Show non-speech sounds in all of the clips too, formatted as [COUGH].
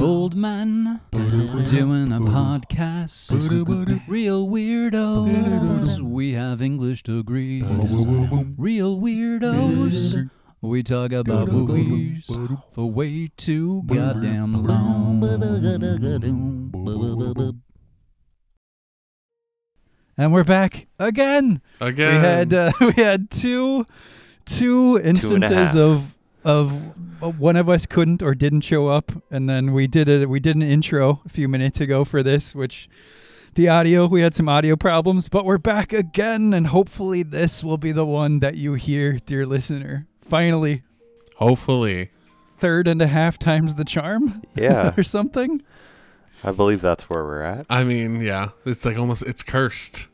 Old man doing a podcast. Real weirdos. We have English degrees. Real weirdos. We talk about movies for way too goddamn long. And we're back again. Again. We had uh, [LAUGHS] we had two two instances half. of of one of us couldn't or didn't show up, and then we did it. We did an intro a few minutes ago for this, which the audio we had some audio problems, but we're back again, and hopefully this will be the one that you hear, dear listener. Finally, Hopefully. third and a half times the charm, Yeah, [LAUGHS] or something. I believe that's where we're at. I mean, yeah. It's like almost it's cursed.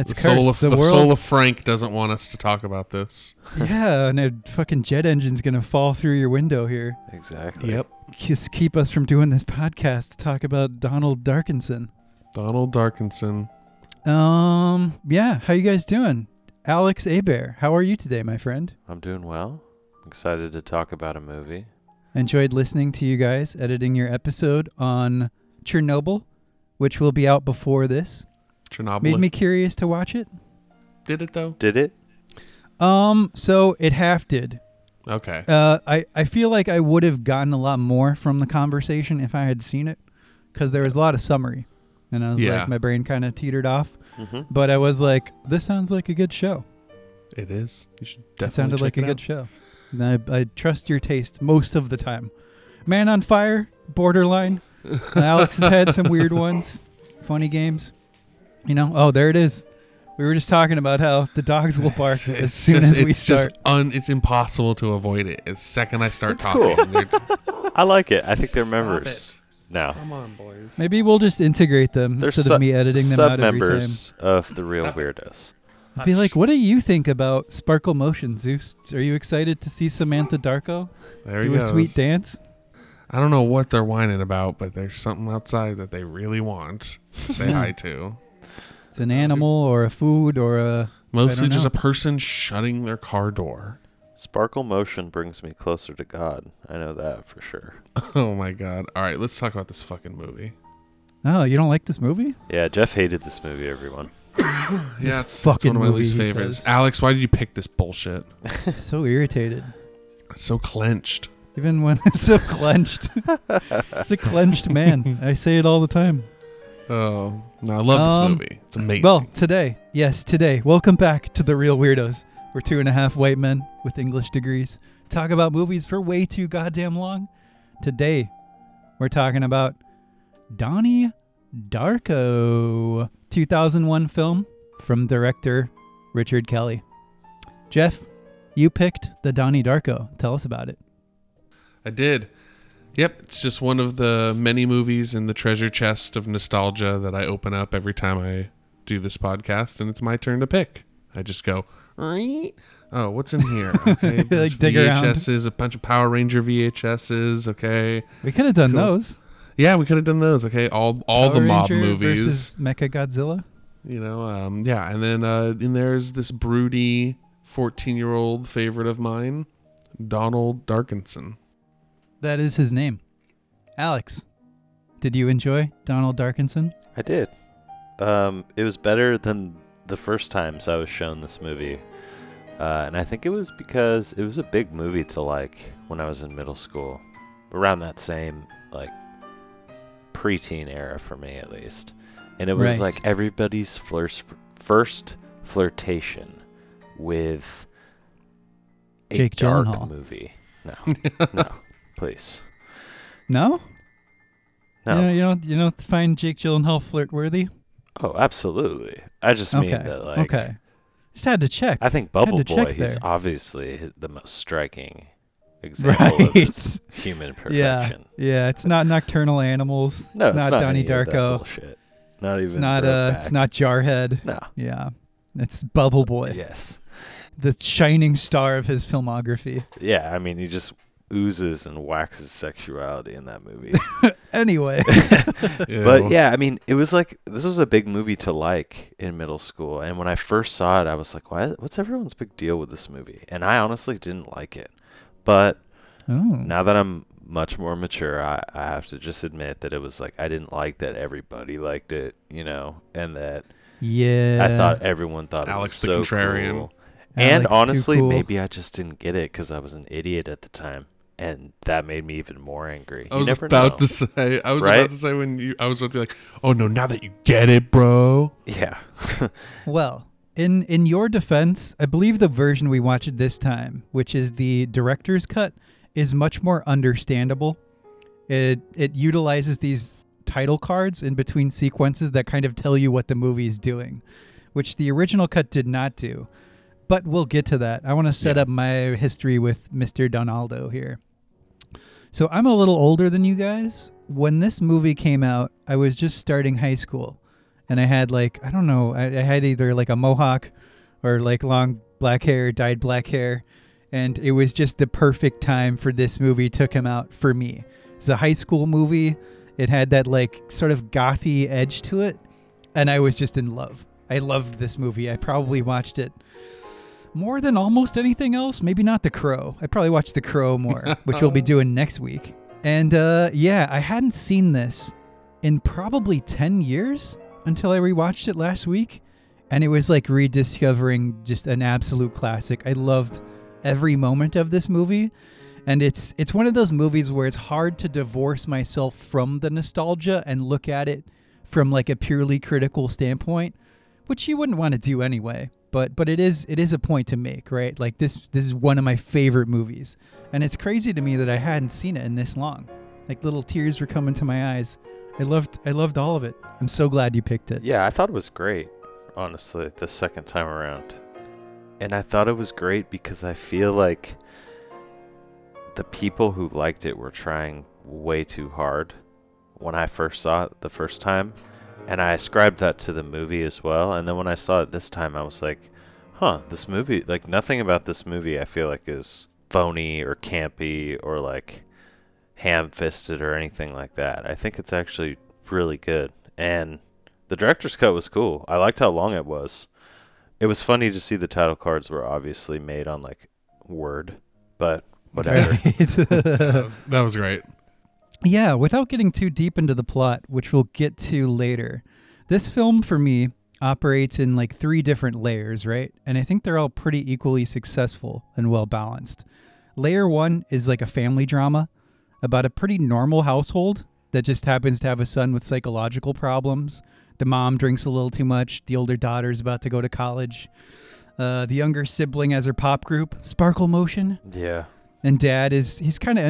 It's the cursed. soul of the, the, world, soul of Frank doesn't want us to talk about this. [LAUGHS] yeah, and a fucking jet engine's gonna fall through your window here. Exactly. Yep. Just keep us from doing this podcast to talk about Donald Darkinson. Donald Darkinson. Um, yeah, how you guys doing? Alex Abear, how are you today, my friend? I'm doing well. Excited to talk about a movie. Enjoyed listening to you guys editing your episode on Chernobyl, which will be out before this. Chernobyl. Made me curious to watch it. Did it though? Did it? Um, so it half did. Okay. Uh, I, I feel like I would have gotten a lot more from the conversation if I had seen it, because there was a lot of summary, and I was Yeah. like, my brain kind of teetered off. Mm-hmm. But I was like, this sounds like a good show. It is. You should definitely. It sounded check like a it good show. And I, I trust your taste most of the time. Man on Fire, Borderline. [LAUGHS] Alex has had some weird ones, funny games. You know, oh, there it is. We were just talking about how the dogs will bark [LAUGHS] as It's soon just, as we it's start. just un, it's impossible to avoid it. As second I start It's talking, cool. they're- [LAUGHS] I like it. I think they're members now. come on, boys. Maybe we'll just integrate them They're instead su- of me editing them Sub out every time. members of the real Stop it. weirdos. I'd be like, what do you think about Sparkle Motion, Zeus? Are you excited to see Samantha Darko There do he a goes. sweet dance? I don't know what they're whining about, but there's something outside that they really want to say [LAUGHS] hi to. It's an animal or a food or a Mostly don't just know. a person shutting their car door. Sparkle motion brings me closer to God. I know that for sure. [LAUGHS] Oh my god. All right, let's talk about this fucking movie. Oh, you don't like this movie? Yeah, Jeff hated this movie. Everyone. [COUGHS] Yeah, This it's, fucking it's one of my movie, least he favorites. says. Alex, why did you pick this bullshit? [LAUGHS] so irritated. It's so clenched. Even when [LAUGHS] it's so clenched. it's a clenched man. I say it all the time. Oh, no, I love Um, this movie. It's amazing. Well, today, yes, today, welcome back to The Real Weirdos. We're two and a half white men with English degrees. Talk about movies for way too goddamn long. Today, we're talking about Donnie Darko, 2001 film from director Richard Kelly. Jeff, you picked the Donnie Darko. Tell us about it. I did. Yep, it's just one of the many movies in the treasure chest of nostalgia that I open up every time I do this podcast, and it's my turn to pick. I just go, "Reet." oh, what's in here? [LAUGHS] Okay, Like dig around. A bunch of Power Ranger VHSs. Okay, We could have done Cool. those. yeah, we could have done those. Okay, all all the mob Ranger movies. versus Mecha Godzilla. You know, um, yeah, and then uh, in there's this broody fourteen-year-old favorite of mine, Donald Darkinson. That is his name. Alex, did you enjoy Donald Darkinson? I did. Um, it was better than the first times I was shown this movie. Uh, and I think it was because it was a big movie to like when I was in middle school. Around that same, like, preteen era for me at least. And it was Right. like everybody's first, first flirtation with a Jake dark Gyllenhaal. movie. No, [LAUGHS] no, please. No? No. You, know, you don't you don't find Jake Gyllenhaal flirt worthy? Oh, absolutely. I just mean that, like, okay. Just had to check. I think Bubble Boy, he's there. obviously the most striking example of Right. his human [LAUGHS] perfection. Yeah, yeah, it's not Nocturnal Animals. No, it's, not, Donnie that Darko. bullshit. Not even. It's not uh it's not Jarhead. No. Yeah. It's Bubble Boy. Yes. The shining star of his filmography. Yeah. I mean, he just oozes and waxes sexuality in that movie. [LAUGHS] Anyway, [LAUGHS] but yeah, I mean, it was like this was a big movie to like in middle school, and when I first saw it, I was like, "Why? What's everyone's big deal with this movie?" And I honestly didn't like it, but oh, now that I'm much more mature, I, I have to just admit that it was like I didn't like that everybody liked it, you know, and that yeah, I thought everyone thought Alex it the was so contrarian. cool. And Alex, honestly, cool. maybe I just didn't get it because I was an idiot at the time, and that made me even more angry. I You was never about know. to say. I was Right? about to say when you. I was about to be like, "Oh no! Now that you get it, bro." Yeah. [LAUGHS] Well, in in your defense, I believe the version we watched this time, which is the director's cut, is much more understandable. It it utilizes these title cards in between sequences that kind of tell you what the movie is doing, which the original cut did not do. But we'll get to that. I want to set Yeah. up my history with Mr. Donaldo here. So I'm a little older than you guys. When this movie came out, I was just starting high school and I had like I don't know, I, I had either like a mohawk or like long black hair, dyed black hair, and it was just the perfect time for this movie to come out for me. It's a high school movie. It had that like sort of gothy edge to it, and I was just in love. I loved this movie. I probably watched it more than almost anything else. Maybe not The Crow. I probably watched The Crow more, which we'll be [LAUGHS] doing next week. And uh, yeah, I hadn't seen this in probably 10 years until I rewatched it last week. And it was like rediscovering just an absolute classic. I loved every moment of this movie. And it's it's one of those movies where it's hard to divorce myself from the nostalgia and look at it from like a purely critical standpoint, which you wouldn't want to do anyway. But but it is it is a point to make, right? Like this this is one of my favorite movies. And it's crazy to me that I hadn't seen it in this long. Like little tears were coming to my eyes. I loved I loved all of it. I'm so glad you picked it. Yeah, I thought it was great, honestly, the second time around. And I thought it was great because I feel like the people who liked it were trying way too hard when I first saw it the first time. And I ascribed that to the movie as well. And then when I saw it this time, I was like, huh, this movie, like nothing about this movie I feel like is phony or campy or like ham fisted or anything like that. I think it's actually really good. And the director's cut was cool. I liked how long it was. It was funny to see the title cards were obviously made on like Word, but whatever. [LAUGHS] That was, that was great. Yeah, without getting too deep into the plot, which we'll get to later, this film for me operates in like three different layers, right? And I think they're all pretty equally successful and well balanced. Layer one is like a family drama about a pretty normal household that just happens to have a son with psychological problems. The mom drinks a little too much. The older daughter's about to go to college. Uh, the younger sibling has her pop group, Sparkle Motion yeah. and dad is he's kind of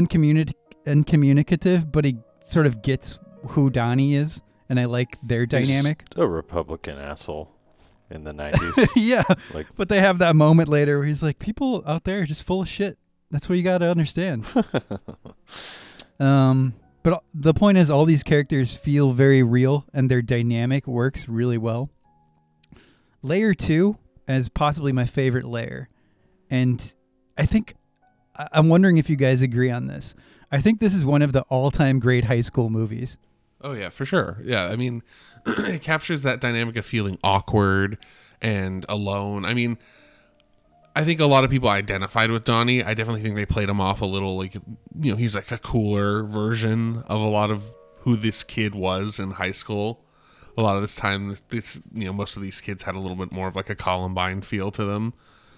uncommuni- uncommunicative but he sort of gets who donnie is and i like their He's dynamic. A Republican asshole in the 90s. [LAUGHS] yeah like, but they have that moment later where he's like people out there are just full of shit. That's what you got to understand. [LAUGHS] Um but the point is all these characters feel very real and their dynamic works really well. Layer two is possibly my favorite layer and i think i'm wondering if you guys agree on this i think this is one of the all-time great high school movies Oh yeah, for sure. Yeah, I mean, [CLEARS THROAT] it captures that dynamic of feeling awkward and alone. I mean, I think a lot of people identified with Donnie. I definitely think they played him off a little like, you know, he's like a cooler version of a lot of who this kid was in high school. A lot of this time, this you know, most of these kids had a little bit more of like a Columbine feel to them.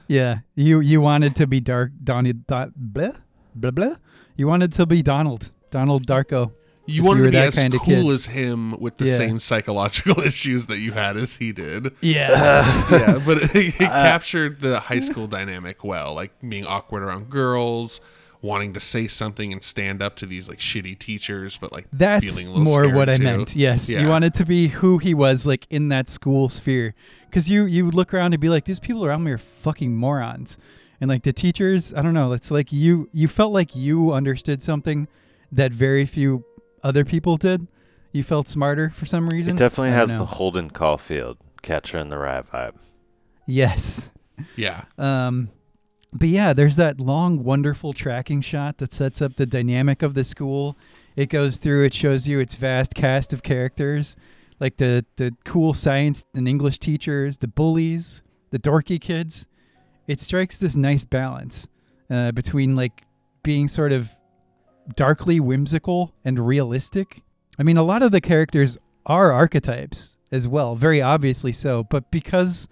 yeah you you wanted to be dark donnie da, blah, blah blah you wanted to be donald donald darko You wanted you to be that as kinda cool kid. as him with the Yeah. same psychological [LAUGHS] issues that you had as he did. yeah [LAUGHS] yeah, but it, it Uh, captured the high school dynamic well, like being awkward around girls, wanting to say something and stand up to these like shitty teachers, but like That's feeling a little more scared, what I too. meant. Yes, Yeah. you wanted to be who he was, like in that school sphere, because you you would look around and be like, these people around me are fucking morons, and like the teachers, I don't know. It's like you you felt like you understood something that very few other people did. You felt smarter for some reason. it definitely has know. the Holden Caulfield catcher in the rye vibe. yes. Yeah, Um, But yeah, there's that long, wonderful tracking shot that sets up the dynamic of the school. It goes through, it shows you its vast cast of characters, like the, the cool science and English teachers, the bullies, the dorky kids. It strikes this nice balance uh, between like being sort of darkly whimsical and realistic. I mean, a lot of the characters are archetypes as well, very obviously so, but because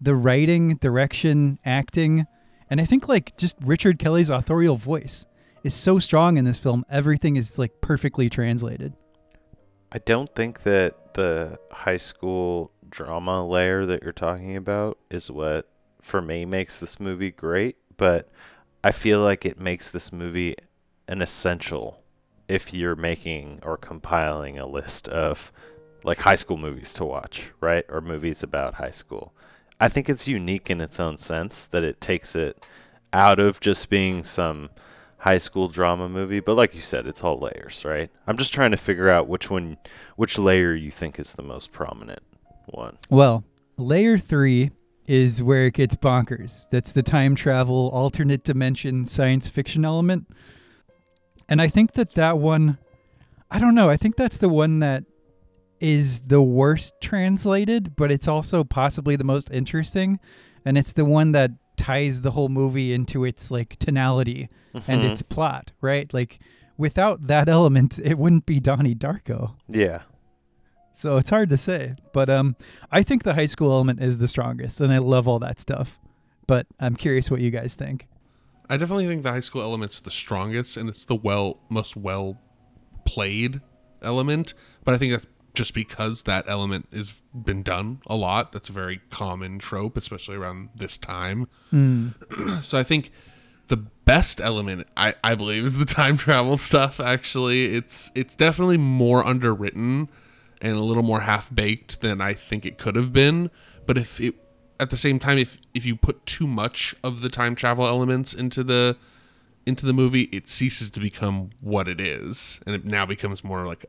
the writing, direction, acting, and I think like just Richard Kelly's authorial voice is so strong in this film, everything is like perfectly translated. I don't think that the high school drama layer that you're talking about is what for me makes this movie great, but I feel like it makes this movie an essential if you're making or compiling a list of like high school movies to watch, right? Or movies about high school. I think it's unique in its own sense that it takes it out of just being some high school drama movie, but like you said, it's all layers, right? I'm just trying to figure out which one which layer you think is the most prominent one. Well, layer three is where it gets bonkers. That's the time travel, alternate dimension, science fiction element. And I think that that one, I don't know, I think that's the one that is the worst translated, but it's also possibly the most interesting. And it's the one that ties the whole movie into its like tonality and Mhm. its plot, right? Like without that element, it wouldn't be Donnie Darko. Yeah. So it's hard to say, but um, I think the high school element is the strongest, and I love all that stuff. But I'm curious what you guys think. I definitely think the high school element's the strongest and it's the well most well played element. But I think that's just because that element has been done a lot. That's a very common trope, especially around this time. [CLEARS THROAT] so I think the best element I, I believe is the time travel [LAUGHS] stuff actually. It's it's definitely more underwritten and a little more half baked than I think it could have been. But if it at the same time if if you put too much of the time travel elements into the into the movie, it ceases to become what it is, and it now becomes more like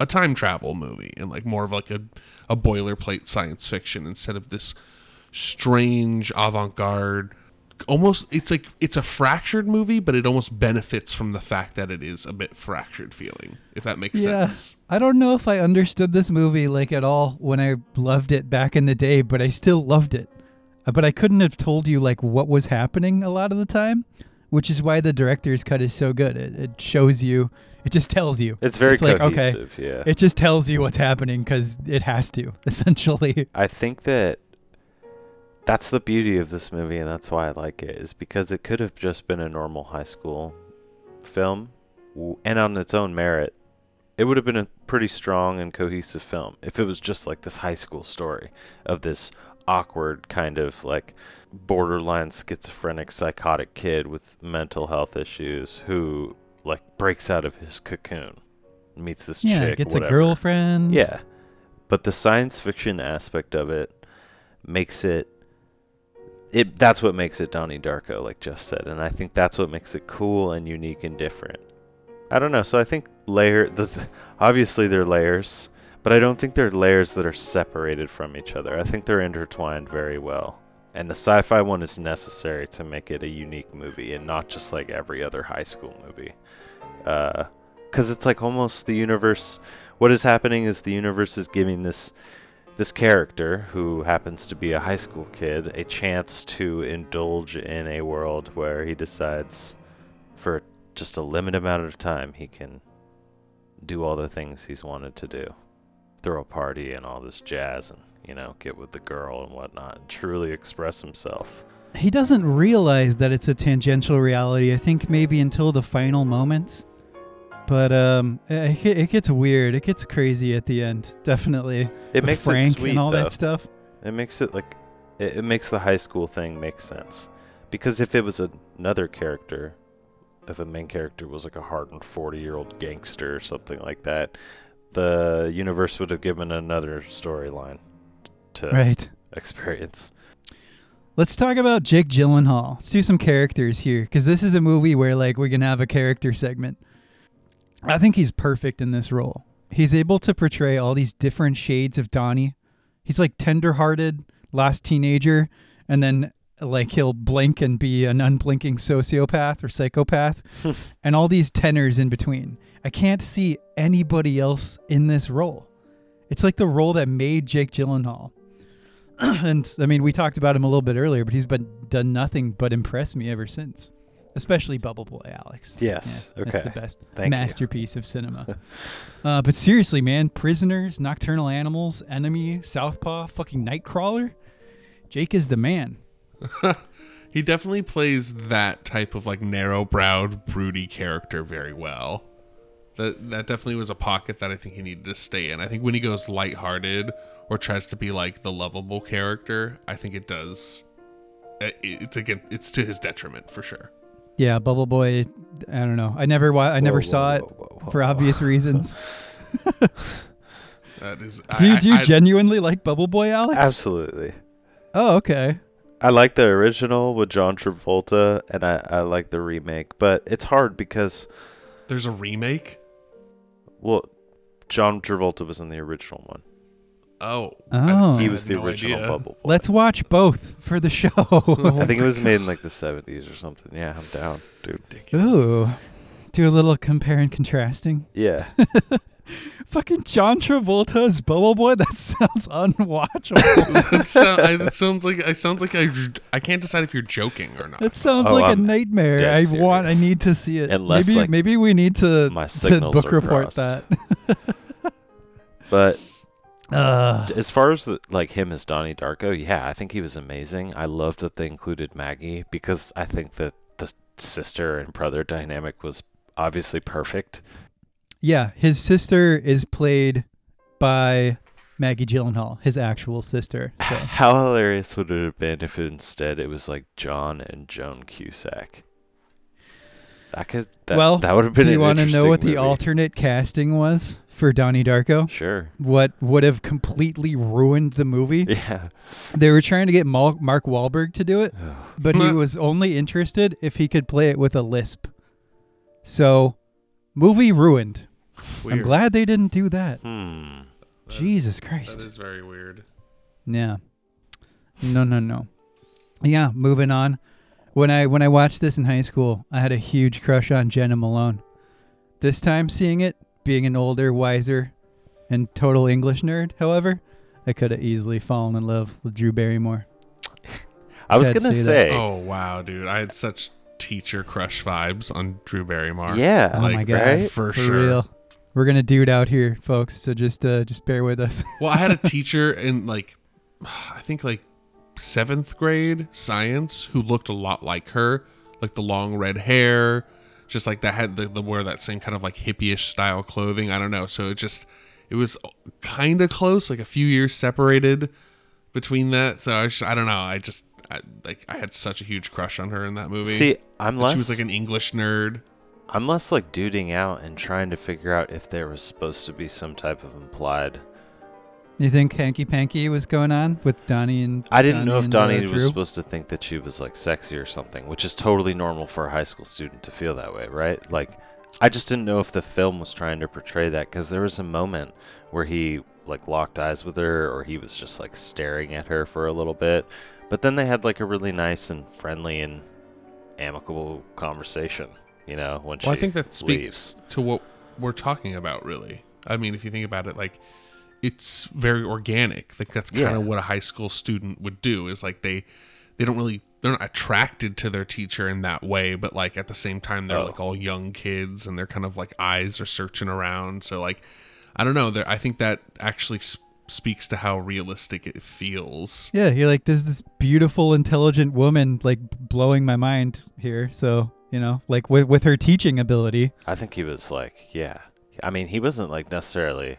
a time travel movie and like more of like a, a boilerplate science fiction instead of this strange avant-garde almost it's like it's a fractured movie but it almost benefits from the fact that it is a bit fractured feeling if that makes sense I don't know if I understood this movie like at all when I loved it back in the day, but I still loved it. Uh, But I couldn't have told you like what was happening a lot of the time, which is why the director's cut is so good. It, it shows you, it just tells you. It's very like, okay, cohesive, yeah. it just tells you what's happening because it has to, [LAUGHS] essentially. I think that that's the beauty of this movie, and that's why I like it, is because it could have just been a normal high school film, and on its own merit, it would have been a pretty strong and cohesive film if it was just like this high school story of this awkward kind of like borderline schizophrenic psychotic kid with mental health issues who like breaks out of his cocoon meets this yeah, chick gets whatever. a girlfriend. Yeah. But the science fiction aspect of it makes it it that's what makes it Donnie Darko, like Jeff said, and I think that's what makes it cool and unique and different. I don't know, so I think layer [LAUGHS] the obviously they're layers, but I don't think they're layers that are separated from each other. I think they're intertwined very well. And the sci-fi one is necessary to make it a unique movie and not just like every other high school movie. Uh cuz it's like almost the universe what is happening is the universe is giving this this character who happens to be a high school kid a chance to indulge in a world where he decides for just a limited amount of time he can do all the things he's wanted to do throw a party and all this jazz and you know get with the girl and whatnot and truly express himself He doesn't realize that it's a tangential reality. I think maybe until the final moments. But um, it, it gets weird. It gets crazy at the end. Definitely. it makes Frank it sweet and all though. that stuff. It makes it like it, it makes the high school thing make sense. Because if it was another character, if a main character was like a hardened 40-year-old gangster or something like that, the universe would have given another storyline to Right. experience. Let's talk about Jake Gyllenhaal. Let's do some characters here because this is a movie where like we're gonna have a character segment. I think he's perfect in this role. He's able to portray all these different shades of Donnie. He's like tender-hearted, lost teenager, and then like he'll blink and be an unblinking sociopath or psychopath, [LAUGHS] and all these tenors in between. I can't see anybody else in this role. It's like the role that made Jake Gyllenhaal. [CLEARS THROAT] and I mean, we talked about him a little bit earlier, but he's been done nothing but impress me ever since. Especially Bubble Boy, Alex. Yes. Yeah, okay. That's the best Thank you. masterpiece of cinema. [LAUGHS] uh, but seriously, man, Prisoners, Nocturnal Animals, Enemy, Southpaw, fucking Nightcrawler. Jake is the man. [LAUGHS] He definitely plays that type of like narrow-browed, broody character very well. That that definitely was a pocket that I think he needed to stay in. I think when he goes lighthearted or tries to be like the lovable character, I think it does. it- It's again, it's to his detriment for sure. Yeah, Bubble Boy. I don't know. I never. Wa- I never Whoa, saw whoa, it whoa, whoa, for whoa. obvious reasons. [LAUGHS] That is. Do you, I- do you I- genuinely like Bubble Boy, Alex? Absolutely. Oh, okay. I like the original with John Travolta, and I, I like the remake, but it's hard because, There's a remake. well, John Travolta was in the original one. Oh, Oh. he was the no original idea. Bubble Boy. Let's watch both for the show. I think it was made in like the 70s or something. Yeah, I'm down, dude. Ooh. Do a little compare and contrasting. Yeah. [LAUGHS] Fucking John Travolta's Bubble Boy. That sounds unwatchable. [LAUGHS] that, sound, I, that sounds like I sounds like I, I can't decide if you're joking or not. That sounds Oh, like a I'm nightmare. dead I want. I serious. need to see it. Unless, maybe like, maybe we need to, my to signals book are report crossed. that. [LAUGHS] But Uh, as far as the, like him as Donnie Darko, yeah, I think he was amazing. I loved that they included Maggie because I think that the sister and brother dynamic was obviously perfect. yeah, his sister is played by Maggie Gyllenhaal, his actual sister. [LAUGHS] So How hilarious would it have been if instead it was like John and Joan Cusack? That could that, well, that would have been. do you want to know what the alternate casting was for Donnie Darko? Sure. What would have completely ruined the movie? [LAUGHS] Yeah. They were trying to get Mark Wahlberg to do it, but he was only interested if he could play it with a lisp. So, movie ruined. I'm glad they didn't do that. Hmm. That- Jesus Christ. That is very weird. Yeah. No, no, no. Yeah, moving on. When I when I watched this in high school, I had a huge crush on Jena Malone. This time seeing it, being an older, wiser, and total English nerd, however, I could have easily fallen in love with Drew Barrymore. I was gonna say say. Oh wow, dude! I had such teacher crush vibes on Drew Barrymore. Yeah. Oh my god, right? for for sure. real. We're gonna dude out here, folks. So just uh, just bear with us. [LAUGHS] Well, I had a teacher in like, I think like seventh grade science who looked a lot like her, like the long red hair, just like that had the, the wear that same kind of like hippie-ish style clothing. I don't know. So it just it was kind of close, like a few years separated between that. So I just I don't know. I just I, like I had such a huge crush on her in that movie. See, I'm And less. she was like an English nerd. I'm less like duding out and trying to figure out if there was supposed to be some type of implied. You think hanky panky was going on with Donnie and? I didn't know if and, uh, Donnie was Drew? supposed to think that she was like sexy or something, which is totally normal for a high school student to feel that way, right? Like, I just didn't know if the film was trying to portray that because there was a moment where he like locked eyes with her or he was just like staring at her for a little bit, but then they had like a really nice and friendly and amicable conversation. You know, when she I think that leaves. speaks to what we're talking about, really. I mean, if you think about it, like it's very organic. Like that's kind Yeah. of what a high school student would do. Is like they they don't really they're not attracted to their teacher in that way, but like at the same time they're Oh. like all young kids and they're kind of like eyes are searching around. So like I don't know. I think that actually s- speaks to how realistic it feels. Yeah, you're like, there's this beautiful, intelligent woman like blowing my mind here. So you know, like with with her teaching ability. I think he was like, yeah. I mean, he wasn't like necessarily.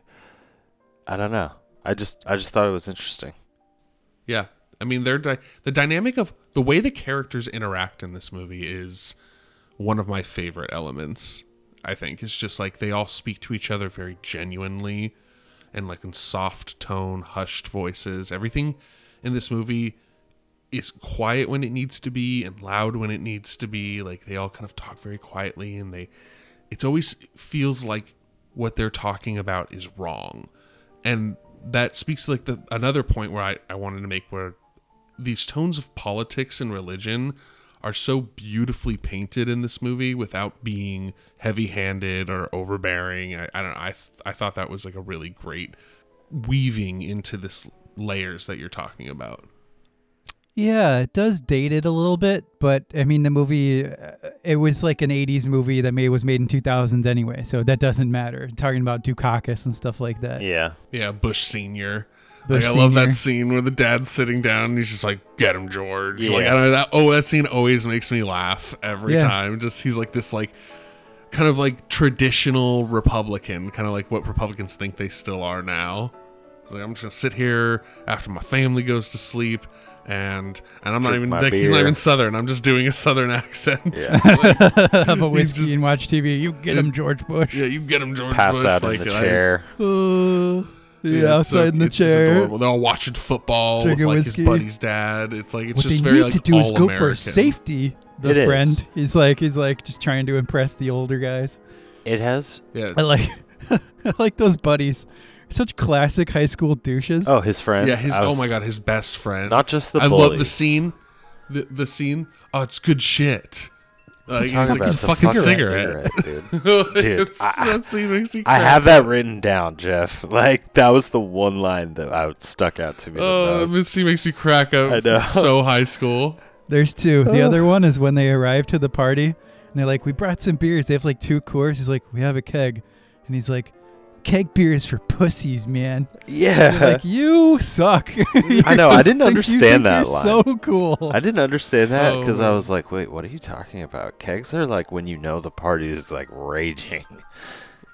I don't know. I just, I just thought it was interesting. Yeah. I mean, they're di- the dynamic of the way the characters interact in this movie is one of my favorite elements. I think it's just like they all speak to each other very genuinely and like in soft tone, hushed voices. Everything in this movie is quiet when it needs to be and loud when it needs to be. Like they all kind of talk very quietly and they it's always feels like what they're talking about is wrong. And that speaks to like the another point where I, I wanted to make where these tones of politics and religion are so beautifully painted in this movie without being heavy-handed or overbearing. I, I don't know. I I thought that was like a really great weaving into this layers that you're talking about. Yeah, it does date it a little bit, but I mean, the movie, uh, it was like an 80s movie that made, was made in 2000s anyway, so that doesn't matter. Talking about Dukakis and stuff like that. Yeah. Yeah, Bush Senior. Bush like I love that scene where the dad's sitting down and he's just like, "Get him, George." Like I don't know that. Oh, that scene always makes me laugh every Yeah. time. Just he's like this like kind of like traditional Republican, kind of like what Republicans think they still are now. He's like, I'm just gonna sit here after my family goes to sleep, and and I'm not even my like he's not even Southern. I'm just doing a Southern accent. Yeah. [LAUGHS] [LAUGHS] Have a He's whiskey just- and watch TV. You get him, George Bush. yeah, you get him, George Pass Bush. out like, in the I- chair. Uh, yeah, it's so- outside in the chair. They're all watching football Drinking with like whiskey. his buddy's dad. It's like it's what just they very need like to do is all go for safety. The It is. friend, he's like, he's like just trying to impress the older guys. It has. Yeah, I like, [LAUGHS] I like those buddies. Such classic high school douches. Oh, his friends. yeah. His I oh was- my god, his best friend. Not just the I love the bullies. scene. The the scene. Oh, it's good shit. Like, Talk he's like about his the fucking cigarette, cigarette. dude. [LAUGHS] Dude, Dude, I- that scene makes me I cry. have that written down, Jeff. [LAUGHS] Like that was the one line that I stuck out to me. the Oh, most. this scene makes you crack up. I know. It's so high school. There's two. The oh. other one is when they arrive to the party and they're like, "We brought some beers." They have like two Coors. He's like, "We have a keg," and he's like, "Keg beer is for pussies, man." yeah. You're like, "You suck." [LAUGHS] [LAUGHS] I know, I didn't think- understand that line. So cool. I didn't understand that because I Oh. was like, "Wait, what are you talking about?" Kegs are like when you know the party is like raging.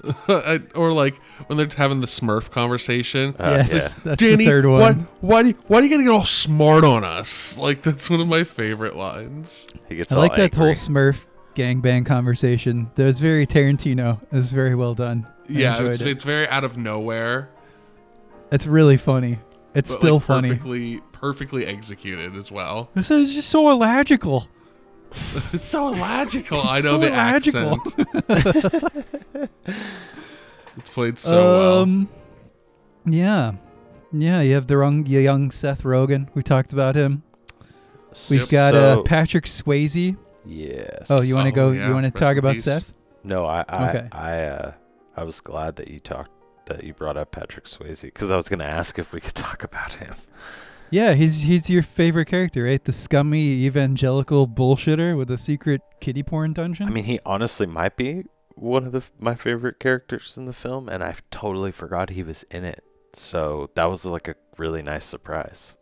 [LAUGHS] I- or like when they're having the Smurf conversation. Uh, yes, yeah. that's Danny, the third one. What, why do you, why do you gotta get all smart on us? Like that's one of my favorite lines. He gets I all like that whole. Smurf gangbang conversation. That was very Tarantino. It was very well done. I yeah, it's, it. it's very out of nowhere. It's really funny. It's but, still like, funny. Perfectly, perfectly executed as well. This is just so illogical. [LAUGHS] It's so illogical. I know so the illogical. accent. [LAUGHS] it's played so well. um, Yeah. Yeah, you have the wrong, young Seth Rogen. We talked about him. We've Yep. got uh, Patrick Swayze. Yes. Oh, you want to Oh, go? yeah. You want to talk about peace. Seth? No, I, I, Okay. I, uh, I was glad that you talked that you brought up Patrick Swayze because I was gonna ask if we could talk about him. Yeah, he's he's your favorite character, right? The scummy evangelical bullshitter with a secret kiddie porn dungeon. I mean, he honestly might be one of the my favorite characters in the film, and I totally forgot he was in it. So that was like a really nice surprise.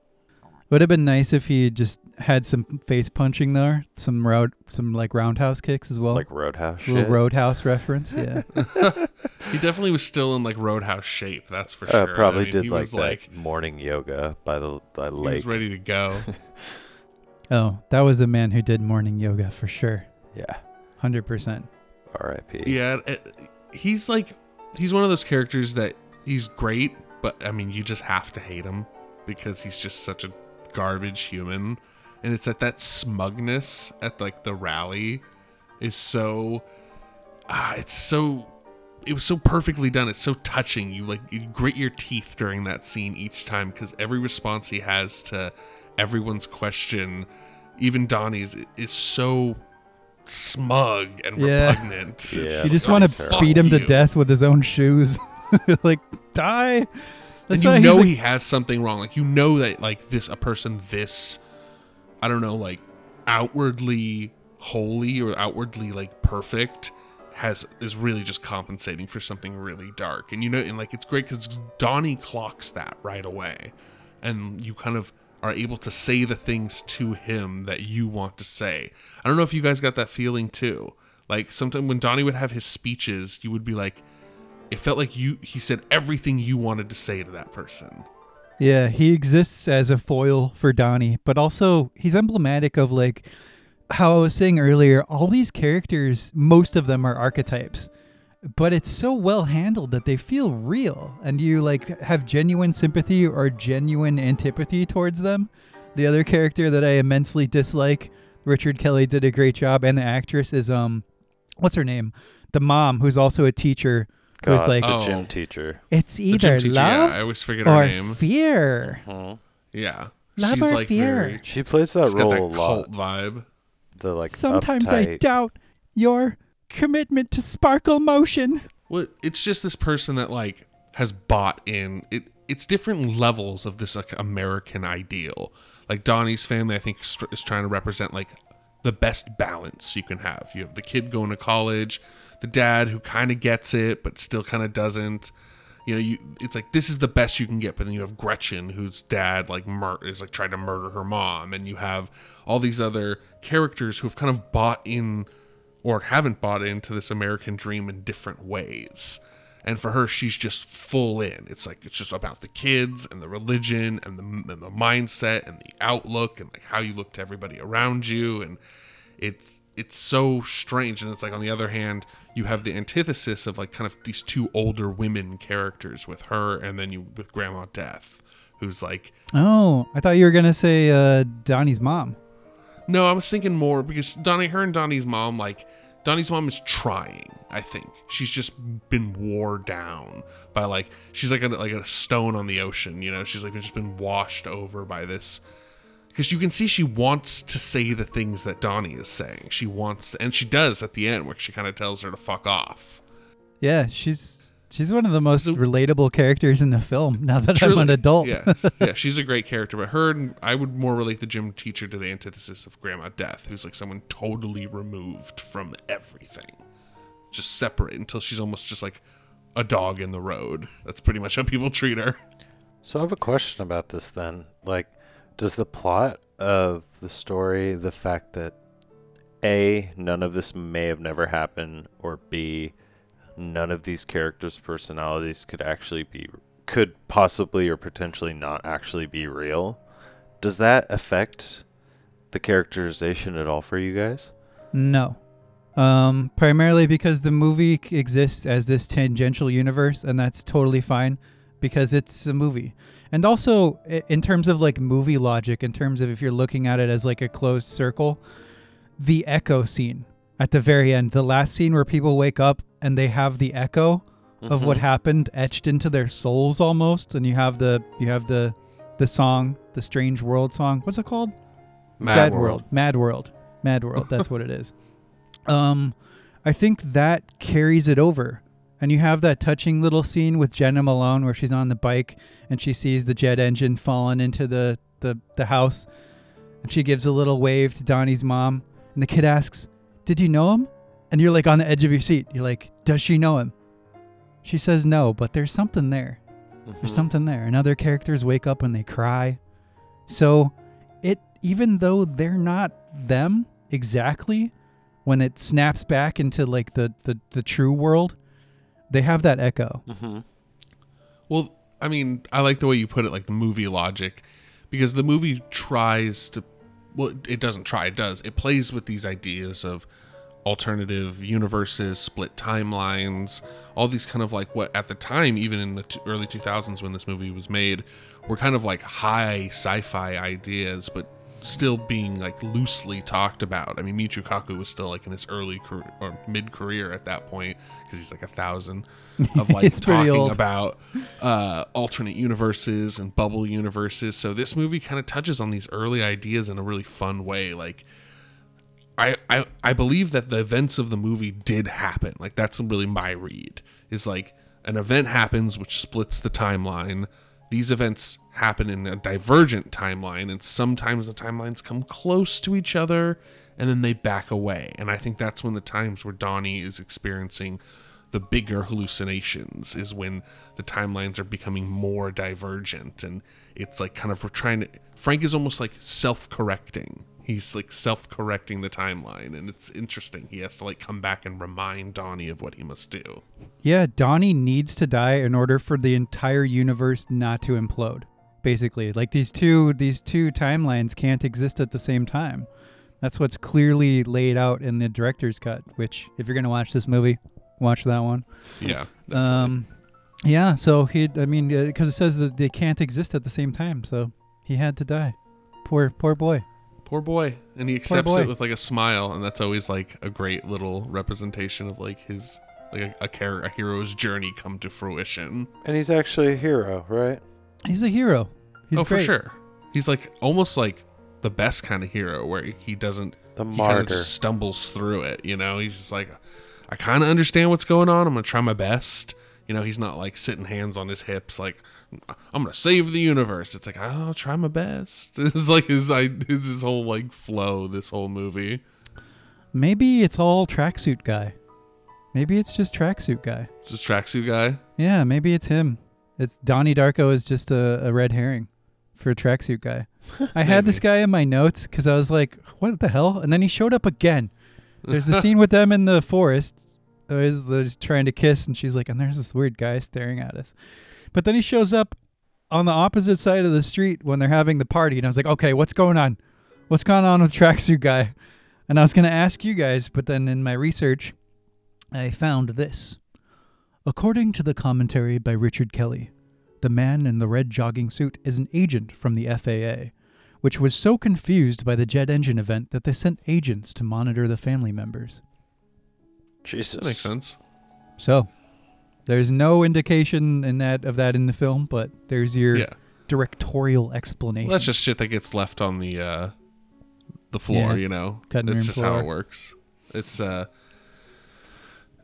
would have been nice if he just had some face punching there, some round, some like roundhouse kicks as well. like Roadhouse little shit. roadhouse reference. [LAUGHS] Yeah. [LAUGHS] he definitely was still in like Roadhouse shape. That's for uh, sure. probably I mean, did he like was like morning yoga by the, the he lake. was ready to go. [LAUGHS] oh, that was a man who did morning yoga for sure. Yeah. Hundred percent. R.I.P. yeah, it, he's like he's one of those characters that he's great, but I mean, you just have to hate him because he's just such a garbage human. And it's at that smugness at like the rally is so ah, it's so it was so perfectly done. It's so touching. You like you grit your teeth during that scene each time because every response he has to everyone's question, even Donnie's, is so smug and Yeah. repugnant. Yeah. You just want to beat him to death with his own shoes. [LAUGHS] like die. and you why he's know a- he has something wrong. Like you know that like this a person this I don't know like outwardly holy or outwardly like perfect has is really just compensating for something really dark. And you know and like it's great cuz Donnie clocks that right away. And you kind of are able to say the things to him that you want to say. I don't know if you guys got that feeling too. Like sometimes when Donnie would have his speeches, you would be like it felt like you he said everything you wanted to say to that person. Yeah, he exists as a foil for Donnie, but also he's emblematic of like how I was saying earlier, all these characters, most of them are archetypes. But it's so well handled that they feel real and you like have genuine sympathy or genuine antipathy towards them. The other character that I immensely dislike, Richard Kelly did a great job and the actress is um what's her name? The mom who's also a teacher who's God, like the Oh. gym teacher. it's either teacher, love yeah, I always forget her or name. fear. Mhm. Yeah. Love she's or like fear? very. She plays that She's got role that a lot. cult vibe. The like Sometimes I uptight- doubt your commitment to sparkle motion. Well, it's just this person that like has bought in. It it's different levels of this like American ideal. Like Donnie's family, I think, is is trying to represent like the best balance you can have. You have the kid going to college, the dad who kind of gets it but still kind of doesn't. You know, you it's like this is the best you can get, but then you have Gretchen, whose dad like mur- is like trying to murder her mom, and you have all these other characters who have kind of bought in or haven't bought into this American dream in different ways. And for her, she's just full in. It's like it's just about the kids and the religion and the, and the mindset and the outlook and like how you look to everybody around you. And it's it's so strange. And it's like on the other hand, you have the antithesis of like kind of these two older women characters with her, and then you with Grandma Death, who's like Oh, I thought you were gonna say uh, Donnie's mom. No, I was thinking more because Donnie, her and Donnie's mom, like Donnie's mom is trying. I think she's just been wore down by like she's like a like a stone on the ocean. You know, she's like just been washed over by this. Because you can see she wants to say the things that Donnie is saying. She wants, to, and she does at the end, where she kind of tells her to fuck off. Yeah, she's she's one of the most So- relatable characters in the film. [LAUGHS] Now that I'm an adult. Yeah, yeah, she's a great character. But her, and I would more relate the gym teacher to the antithesis of Grandma Death, who's like someone totally removed from everything, just separate until she's almost just like a dog in the road. That's pretty much how people treat her. So I have a question about this then. Like, does the plot of the story, the fact that A, none of this may have never happened, or B, none of these characters' personalities could actually be, could possibly or potentially not actually be real, does that affect the characterization at all for you guys? No. Um, primarily because the movie exists as this tangential universe, and that's totally fine because it's a movie. And also, in terms of like movie logic, in terms of if you're looking at it as like a closed circle, the echo scene at the very end, the last scene where people wake up and they have the echo of what Mhm. happened etched into their souls almost, and you have the you have the the song, the Strange World song. What's it called? Mad Sad World. World. Mad World. Mad World. That's [LAUGHS] what it is. Um, I think that carries it over. And you have that touching little scene with Jena Malone where she's on the bike and she sees the jet engine falling into the, the, the house. And she gives a little wave to Donnie's mom. And the kid asks, Did you know him? And you're like on the edge of your seat. You're like, Does she know him? She says no, but there's something there. There's Mhm. something there. And other characters wake up and they cry. So it even though they're not them exactly, when it snaps back into like the, the, the true world, they have that echo. Mhm. Well, I mean, I like the way you put it, like the movie logic, because the movie tries to. Well, it doesn't try. It does. It plays with these ideas of alternative universes, split timelines, all these kind of like what at the time, even in the t- early 2000s when this movie was made, were kind of like high sci-fi ideas, but still being like loosely talked about. I mean, Michio Kaku was still like in his early career or mid career at that point because he's like a thousand of [LAUGHS] like talking about uh, alternate universes and bubble universes. So this movie kind of touches on these early ideas in a really fun way. Like, I, I I believe that the events of the movie did happen. Like that's really my read. Is like an event happens which splits the timeline. These events happen in a divergent timeline, and sometimes the timelines come close to each other, and then they back away. And I think that's when the times where Donnie is experiencing the bigger hallucinations is when the timelines are becoming more divergent and it's like kind of we're trying to frank is almost like self-correcting he's like self-correcting the timeline and it's interesting he has to like come back and remind donnie of what he must do Yeah, Donnie needs to die in order for the entire universe not to implode. Basically, like these two these two timelines can't exist at the same time. That's what's clearly laid out in the director's cut. Which, if you're gonna watch this movie, watch that one. yeah. Um, yeah. So he, I mean, because it says that they can't exist at the same time, so he had to die. Poor, poor boy. Poor boy and he accepts it with like a smile and that's always like a great little representation of like his like a, a, char- a hero's journey come to fruition And he's actually a hero, right? He's a hero. He's oh great. for sure he's like almost like the best kind of hero where he doesn't The he kind martyr. of just stumbles through it. You know, he's just like, I kind of understand what's going on. I'm gonna try my best. You know, he's not like sitting hands on his hips, like I'm gonna save the universe. It's like I'll try my best. [LAUGHS] It's like his I his, his whole like flow. This whole movie. Maybe it's all tracksuit guy. Maybe it's just tracksuit guy. It's just tracksuit guy. Yeah, maybe it's him. It's Donnie Darko is just a, a red herring for a tracksuit guy. [LAUGHS] I had this guy in my notes because I was like, "What the hell?" And then he showed up again. There's the scene with them in the forest. They're just trying to kiss, and she's like, "And there's this weird guy staring at us." But then he shows up on the opposite side of the street when they're having the party, and I was like, "Okay, what's going on? What's going on with tracksuit guy?" And I was gonna ask you guys, but then in my research, I found this. According to the commentary by Richard Kelly, the man in the red jogging suit is an agent from the FAA, which was so confused by the jet engine event that they sent agents to monitor the family members. Jesus. That makes sense. So, there's no indication in that of that in the film, but there's your Yeah. directorial explanation. Well, that's just shit that gets left on the uh the floor, Yeah. you know. Cutting It's room just how it works. It's uh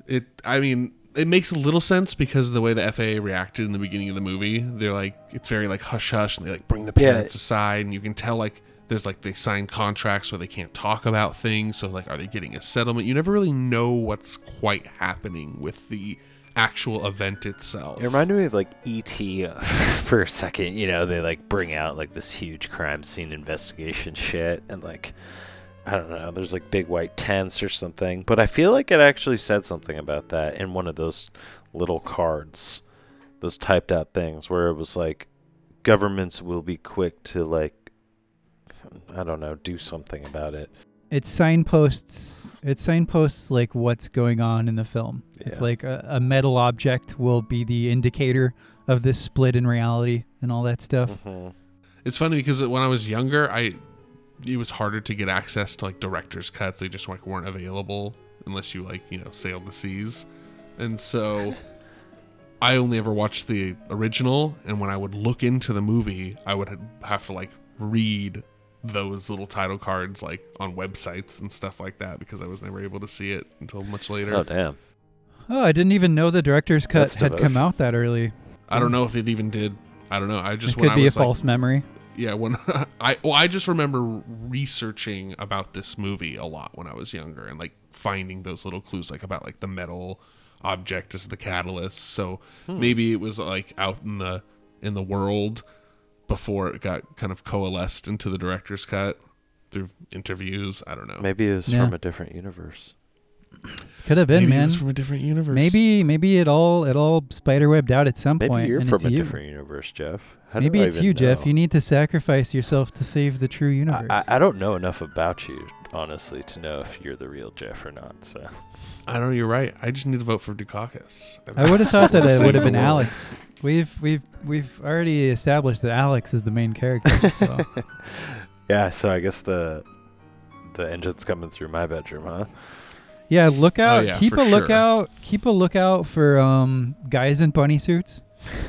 it I mean, it makes a little sense because of the way the FAA reacted in the beginning of the movie. They're like it's very like hush hush and they like bring the Yeah. parents aside and you can tell like there's like they sign contracts where they can't talk about things. So like are they getting a settlement? You never really know what's quite happening with the actual event itself. It reminded me of like E.T. [LAUGHS] for a second. You know, they like bring out like this huge crime scene investigation shit, and like, I don't know, there's like big white tents or something. But I feel like it actually said something about that in one of those little cards, those typed out things where it was like, governments will be quick to like, I don't know, do something about it. it signposts it signposts like what's going on in the film. It's like a, a metal object will be the indicator of this split in reality and all that stuff. hmm It's funny because when I was younger, I it was harder to get access to like director's cuts. They just like weren't available unless you like you know sailed the seas, and so [LAUGHS] I only ever watched the original. And when I would look into the movie, I would have to like read those little title cards like on websites and stuff like that because I was never able to see it until much later. Oh damn! Oh, I didn't even know the director's cut That's had come out that early. I don't know if it even did. I don't know. I just it when could I be a like, false memory. yeah when [LAUGHS] i well i just remember researching about this movie a lot when i was younger and like finding those little clues like about like the metal object as the catalyst so hmm. maybe it was like out in the in the world before it got kind of coalesced into the director's cut through interviews i don't know Maybe it was Yeah. from a different universe. Could have been, maybe it man. was from a different universe Maybe maybe it all it all spiderwebbed out at some Maybe point, you're and from a you. different universe, Jeff. How Maybe it's even you, Jeff. You need to sacrifice yourself to save the true universe. I, I I don't know enough about you, honestly, to know if you're the real Jeff or not. So i don't know you're right i just need to vote for dukakis I would have [LAUGHS] thought that it would have been. Alex. We've we've we've already established that Alex is the main character. So [LAUGHS] yeah, so I guess the the engine's coming through my bedroom, huh? yeah, look out. Oh, yeah, keep for a sure. lookout. Keep a lookout for um guys in bunny suits.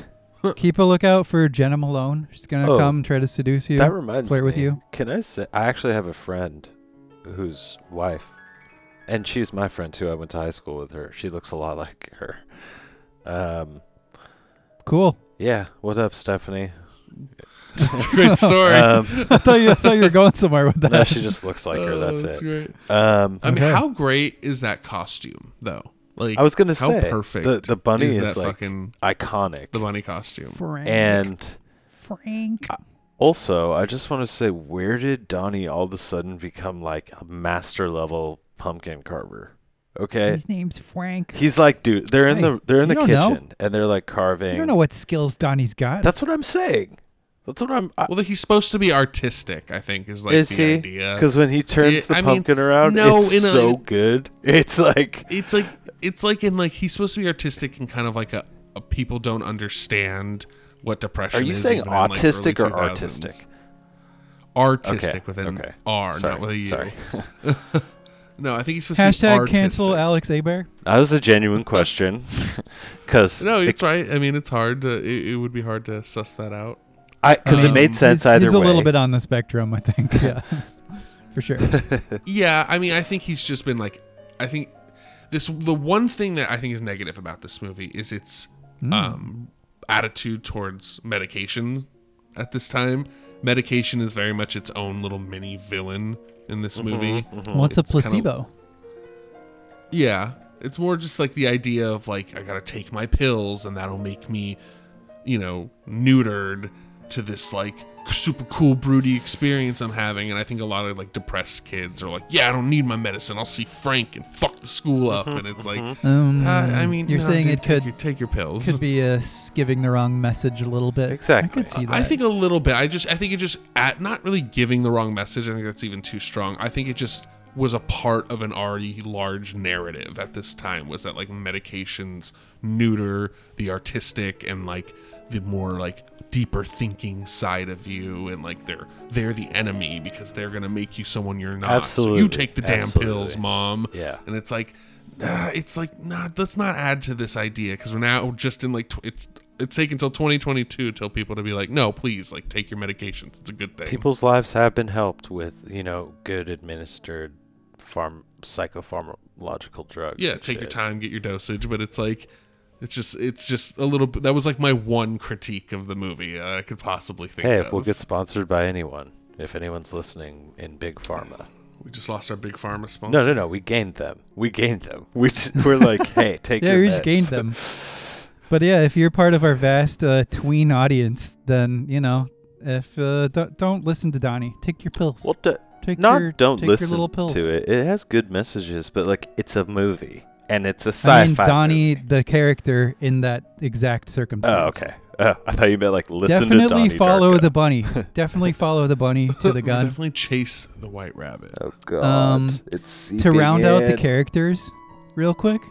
[LAUGHS] keep a lookout for Jena Malone. She's gonna Oh, come try to seduce you. that reminds flirt me. with you. Can I say I actually have a friend whose wife, and she's my friend too. I went to high school with her. She looks a lot like her. Um, cool. yeah. What up, Stephanie? it's a great story Um, [LAUGHS] I thought you I thought you were going somewhere with [LAUGHS] that. no, she just looks like her. Oh, That's that's it. great Um, I mean, Okay. how great is that costume, though? Like, I was gonna how say perfect the the bunny is, is, that like fucking iconic. the bunny costume. Frank. and Frank. Also, I just want to say, where did Donnie all of a sudden become like a master level pumpkin carver? Okay, His name's Frank. he's like, dude, they're in the they're in you the don't know. kitchen and they're like carving. I don't know what skills Donnie's got. That's what I'm saying. That's what I'm. I, Well, he's supposed to be artistic. I think is like is the he? idea. Because when he turns the I mean, pumpkin around, no, it's in a- so good. [LAUGHS] It's like It's like it's like in like he's supposed to be artistic and kind of like a, a people don't understand what depression. Are you is saying even in, like, autistic or 2000s. artistic? Artistic Okay, with an okay. R, Sorry, not with a U. sorry. [LAUGHS] no, I think he's supposed to be Hashtag artistic. cancel Alex Aber. That was a genuine question. [LAUGHS] Because No, it's right. I mean, it's hard to. It, it would be hard to suss that out. I because I it made sense he's, either He's a little bit on the spectrum, I think. [LAUGHS] Yeah, for sure. Yeah, I mean, I think he's just been like, I think this the one thing that I think is negative about this movie is its Hmm. um, attitude towards medication at this time. Medication is very much its own little mini villain in this Mm-hmm, movie. What's a It's kinda- placebo? Yeah, it's more just like the idea of like I gotta take my pills and that'll make me, you know, neutered to this like super cool broody experience I'm having. And I think a lot of like depressed kids are like, yeah, I don't need my medicine. I'll see Frank and fuck the school up. and it's like, Um, uh, I mean, you're no, saying dude, it take could your, take your pills. could be uh, giving the wrong message a little bit. Exactly. I could see that. I think a little bit. I just I think it just at not really giving the wrong message. I think that's even too strong. I think it just was a part of an already large narrative at this time was that like medications neuter the artistic and like the more like deeper thinking side of you and like they're they're the enemy because they're gonna make you someone you're not. So you take the damn Absolutely. pills, mom. Yeah. And it's like, nah, it's like, nah, let's not add to this idea because we're now just in like, tw- it's it's taken until 2022 till people to be like, no, please, like take your medications. It's a good thing. People's lives have been helped with you know good administered farm psychopharmacological drugs. yeah, take your time, get your dosage, but it's like, it's just, it's just a little. bit That was like my one critique of the movie uh, I could possibly think. Hey, of. if we'll get sponsored by anyone, if anyone's listening in big pharma. we just lost our big pharma sponsor. No, no, no. We gained them. We gained them. [LAUGHS] We t- we're like, hey, take yeah, your we just meds. gained them. [LAUGHS] But yeah, if you're part of our vast uh, tween audience, then you know, if uh, don't, don't listen to Donnie, take your pills. Well, d- take not your, don't take listen your little pills. to it. It has good messages, but like it's a movie and it's a sci-fi. I mean, Donnie, movie. the character in that exact circumstance. Oh, okay. Oh, I thought you meant like listen to Definitely Donnie follow Darko. the bunny. [LAUGHS] Definitely follow the bunny to the [LAUGHS] gun. definitely chase the white rabbit. Oh God, Um, it's to seeping round out the characters, real quick,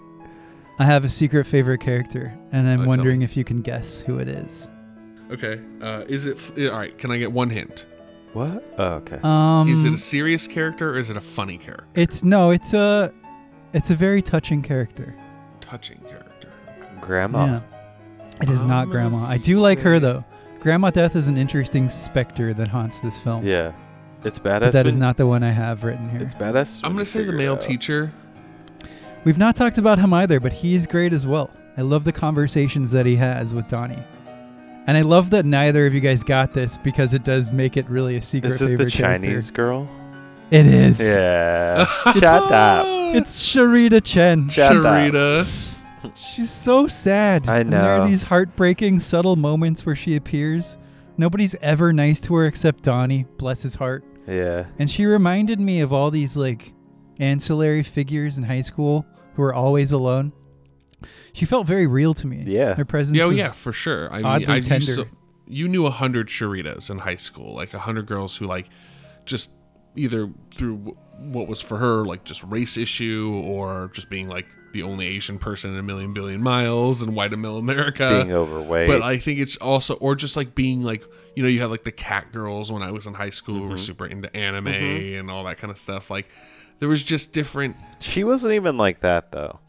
I have a secret favorite character, and Uh, I'm tell wondering if you can guess who it is. Okay, uh, is it f- all right? Can I get one hint? What? Oh, okay. Um, is it a serious character or is it a funny character? It's no, it's a, it's a very touching character. Touching character. Grandma. Yeah, it is I'm not Grandma. I do like her though. Grandma Death is an interesting specter that haunts this film. Yeah. It's badass. but that is when- not the one I have written here. It's badass. I'm gonna say the male teacher. We've not talked about him either, but he's great as well. I love the conversations that he has with Donnie. And I love that neither of you guys got this because it does make it really a secret Is it favorite the Chinese character. girl? It is. Yeah. [LAUGHS] Shut up. It's Cherita Chen. Shut up. Cherita. She's so sad. I And there are know. these heartbreaking, subtle moments where she appears. Nobody's ever nice to her except Donnie, bless his heart. Yeah. And she reminded me of all these like ancillary figures in high school who were always alone. She felt very real to me. Yeah. Her presence Yeah, oh, was yeah, for sure. I mean, oddly I tender. used to, you knew a hundred Cheritas in high school, like a hundred girls who like just either through w- what was for her like just race issue or just being like the only Asian person in a million billion miles and white middle America. Being overweight. But I think it's also, or just like being like, you know, you had like the cat girls when I was in high school Mm-hmm. who were super into anime and all that kind of stuff. Like, there was just different. She wasn't even like that though.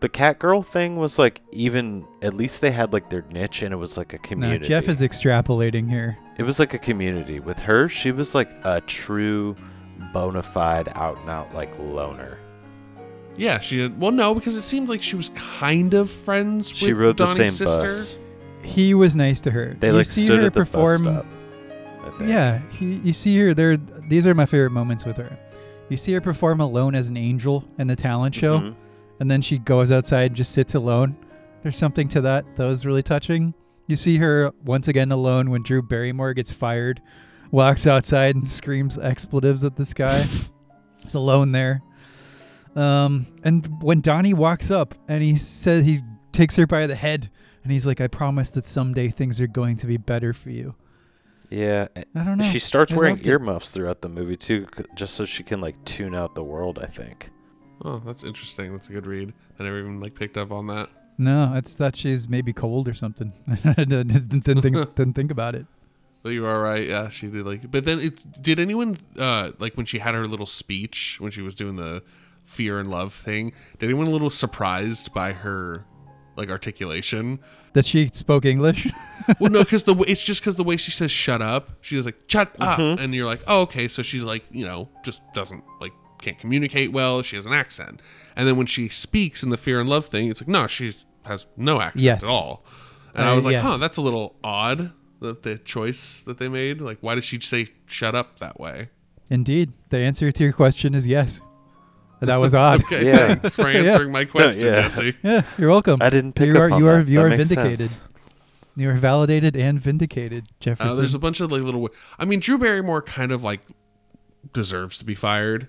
The cat girl thing was like even at least they had like their niche and it was like a No, community. Jeff is extrapolating here. it was like a community. With her, she was like a true bona fide out and out like loner. Yeah, she had. Well, no, because it seemed like she was kind of friends She with rode the same sister. bus. He was nice to her. They you like see stood her at the perform. bus stop. I think. Yeah, he, you see her there. These are my favorite moments with her. You see her perform alone as an angel in the talent show, Mhm. And then she goes outside and just sits alone. There's something to that that was really touching. You see her once again alone when Drew Barrymore gets fired, walks outside and screams expletives at the sky. [LAUGHS] He's alone there. Um, and when Donnie walks up and he says he takes her by the head and he's like, "I promise that someday things are going to be better for you." Yeah. I don't know. She starts I wearing loved it. earmuffs throughout the movie too, just so she can like tune out the world. I think. Oh, that's interesting. That's a good read. I never even like picked up on that. No, I thought she's maybe cold or something. Didn't, [LAUGHS] didn't think [LAUGHS] didn't think about it. But you are right. Yeah, she did like. But then, it, did anyone uh like when she had her little speech when she was doing the fear and love thing? Did anyone a little surprised by her like articulation. That she spoke English. [LAUGHS] well, no, because the way, it's just because the way she says "shut up," she was like "shut up," and you're like, "Oh, okay." So she's like, you know, just doesn't like can't communicate well. She has an accent, and then when she speaks in the fear and love thing, it's like, no, she has no accent Yes. at all. And Uh, I was like, yes. huh, that's a little odd. That the choice that they made, like, why did she say "shut up" that way? Indeed, the answer to your question is yes. That was odd. [LAUGHS] Okay, Yeah. thanks for answering my [LAUGHS] question, Yeah. Jesse. Yeah, you're welcome. I didn't pick you up are on you are that. you That are makes vindicated. sense. You are validated and vindicated, Uh, Jefferson. there's a bunch of like little. I mean, Drew Barrymore kind of like deserves to be fired.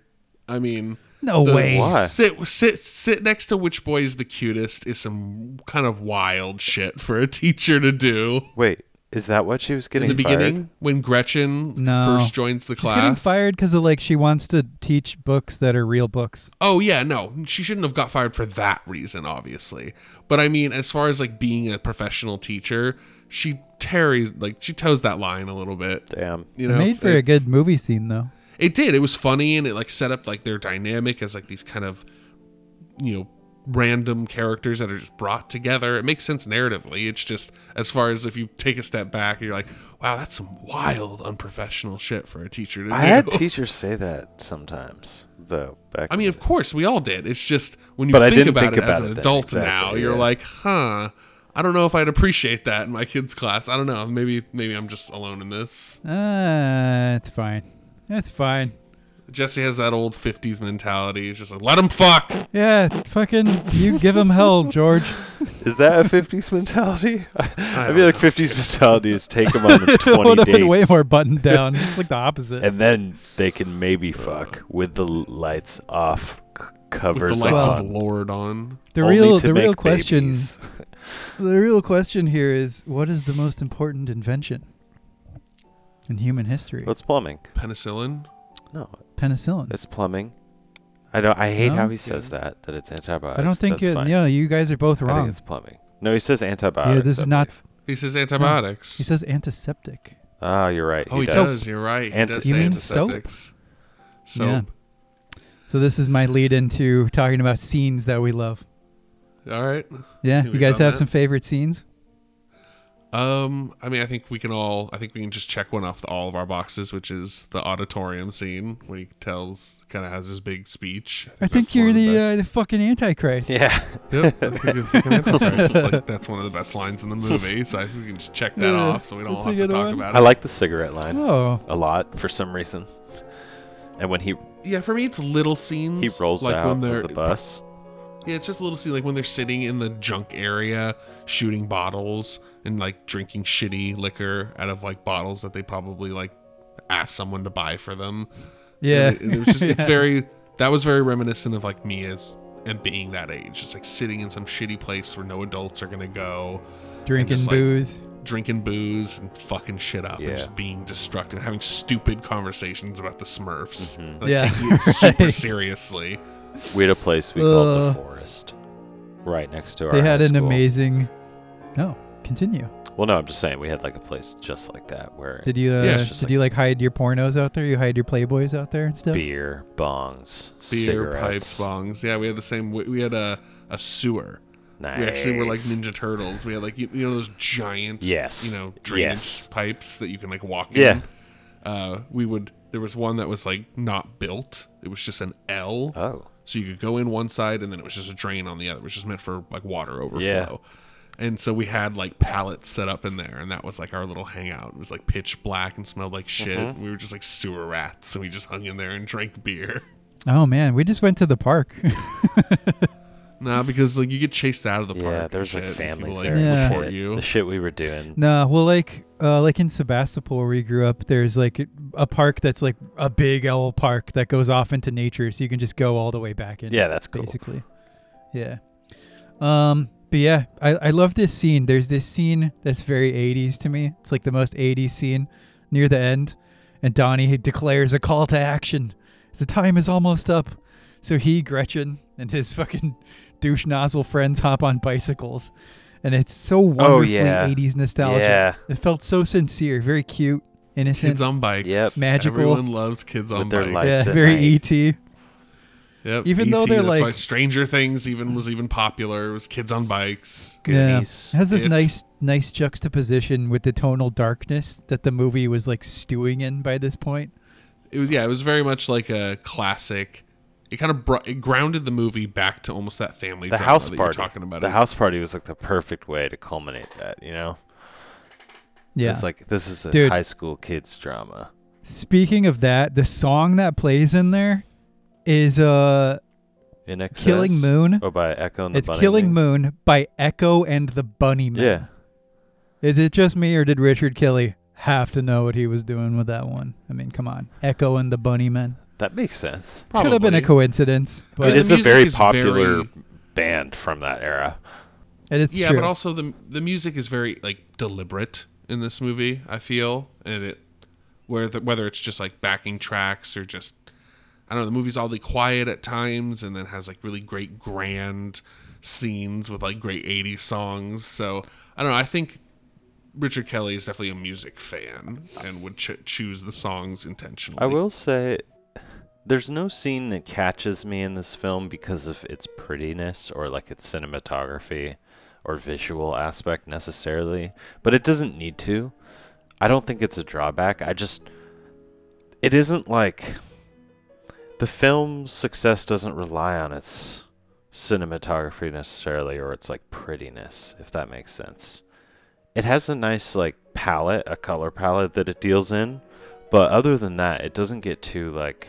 I mean, no the way. Why? Sit sit sit next to which boy is the cutest is some kind of wild shit for a teacher to do. Wait, is that what she was getting In the fired? beginning, when Gretchen No. first joins the class. She's class, getting fired because of like she wants to teach books that are real books. Oh yeah, no, she shouldn't have got fired for that reason, obviously. But I mean, as far as like being a professional teacher, she tarries like she toes that line a little bit. Damn. You It know, made for it, a good movie scene though. It did. It was funny and it like set up like their dynamic as like these kind of, you know, random characters that are just brought together. It makes sense narratively. It's just as far as if you take a step back, you're like, wow, that's some wild unprofessional shit for a teacher to I do. I had [LAUGHS] teachers say that sometimes, though. Back I mean, in of course, we all did. It's just when you But I think didn't about think it as about an it then, adult exactly, now, you're yeah. like, huh. I don't know if I'd appreciate that in my kids' class. I don't know. Maybe maybe I'm just alone in this. Uh, it's fine. It's fine. Jesse has that old 50s mentality. He's just like, let him fuck. Yeah, fucking you give him hell, [LAUGHS] George. Is that a 50s mentality? I, I don't feel like 50s mentality is take them on [LAUGHS] the it 20 would have been way more buttoned [LAUGHS] down. It's like the opposite. and then they can maybe fuck with the lights off, c- With covers the lights Well- of the Lord on. the only real to the real make question the real question here is what is the most important invention in human history? What's plumbing? Penicillin. No, Penicillin. it's plumbing. I don't. I hate No? how he says that. That it's antibiotics. I don't think That's it, fine. yeah, you guys are both I think wrong. it's plumbing. No, he says antibiotics. Yeah, this I is not- believe. He says antibiotics. He says antiseptic. Ah, you're right. oh, he does. does. You're right. He Anti- does You say mean soap? antiseptics. Soap. Yeah. So this is my lead into talking about scenes that we love. All right. Yeah, Can you guys done have that? some favorite scenes? Um, I mean, I think we can all. I think we can just check one off the, all of our boxes, which is the auditorium scene when he tells, kind of has his big speech. I think that's one you're of the uh, the fucking antichrist. Yeah. Yep, I think you're the fucking Antichrist. Like, that's one of the best lines in the movie, so I think we can just check that Yeah, off, so we don't that's have to talk one. about it. I like the cigarette line Oh, a lot for some reason. And when he Yeah, for me, it's little scenes. he rolls like out when they're of the bus. Yeah, it's just a little scene like when they're sitting in the junk area, shooting bottles and like drinking shitty liquor out of like bottles that they probably like asked someone to buy for them. yeah. And it, it was just [LAUGHS] it's very that was very reminiscent of like me as and being that age, just like sitting in some shitty place where no adults are gonna go, drinking just, like, booze. drinking booze and fucking shit up and just being destructive, having stupid conversations about the Smurfs, Mhm. like Yeah, taking it [LAUGHS] super right. seriously. We had a place we called Uh, the forest, right next to our. They had high an school. amazing. No, continue. Well, no, I'm just saying we had like a place just like that where Did you uh, Yeah, did just you like like hide your pornos out there? You hide your playboys out there and stuff. beer, bongs, Beer, pipes, bongs. Yeah, we had the same. We, we had a, a sewer. Nice. We actually were like Ninja Turtles. We had like you, you know those giant, Yes. you know, drainage Yes. pipes that you can like walk Yeah. in. Uh, we would. There was one that was like not built. It was just an L, Oh, so you could go in one side and then it was just a drain on the other, which was meant for like water overflow. Yeah. And so we had like pallets set up in there, and that was like our little hangout. It was like pitch black and smelled like shit. Mm-hmm. We were just like sewer rats, and we just hung in there and drank beer. Oh man, we just went to the park. [LAUGHS] Nah, because like you get chased out of the park. yeah. There's like shit, and families people, there. like, and Yeah. report you. The shit we were doing. no, well, like uh, like in Sebastopol where we grew up, there's like a park that's like a big L park that goes off into nature, so you can just go all the way back in. Yeah, that's cool. basically. Yeah. Um. But yeah, I I love this scene. There's this scene that's very 80s to me. It's like the most 80s scene near the end, and Donnie declares a call to action. The time is almost up. So he, Gretchen, and his fucking [LAUGHS] douche nozzle friends hop on bicycles, and it's so oh, wonderfully Oh, yeah. 80s nostalgia. Yeah, It felt so sincere, very cute, innocent. Kids on bikes. Yep. Magical. Everyone loves kids on With their bikes. lights. yeah, very night. ET. Yep. Even though they're that's why like- Stranger Things even was even popular. It was kids on bikes. Yeah, it has this It- nice, nice juxtaposition with the tonal darkness that the movie was like stewing in by this point. It was yeah, it was very much like a classic. It kind of brought it grounded the movie back to almost that family. The drama house that party. You're talking about the it. house party was like the perfect way to culminate that. You know, Yeah. it's like this is a Dude. high school kids drama. Speaking of that, the song that plays in there is uh INXS. Killing Moon. Oh, by Echo and the it's Bunny Killing Man. Moon by Echo and the Bunnymen. Yeah. Is it just me or did Richard Kelly have to know what he was doing with that one? I mean, come on. Echo and the Bunnymen. That makes sense. Could have been a coincidence, I but mean, it the is a music very is popular very- band from that era. and it is yeah, true. but also the the music is very like deliberate in this movie. I feel, and it where the, whether it's just like backing tracks or just I don't know, the movie's oddly quiet at times, and then has like really great grand scenes with like great '80s songs. So I don't know. I think Richard Kelly is definitely a music fan and would ch- choose the songs intentionally. I will say there's no scene that catches me in this film because of its prettiness or like its cinematography or visual aspect necessarily, but it doesn't need to. I don't think it's a drawback. I just it isn't like the film's success doesn't rely on its cinematography necessarily or its like prettiness, if that makes sense. It has a nice like palette, a color palette that it deals in, but other than that, it doesn't get too like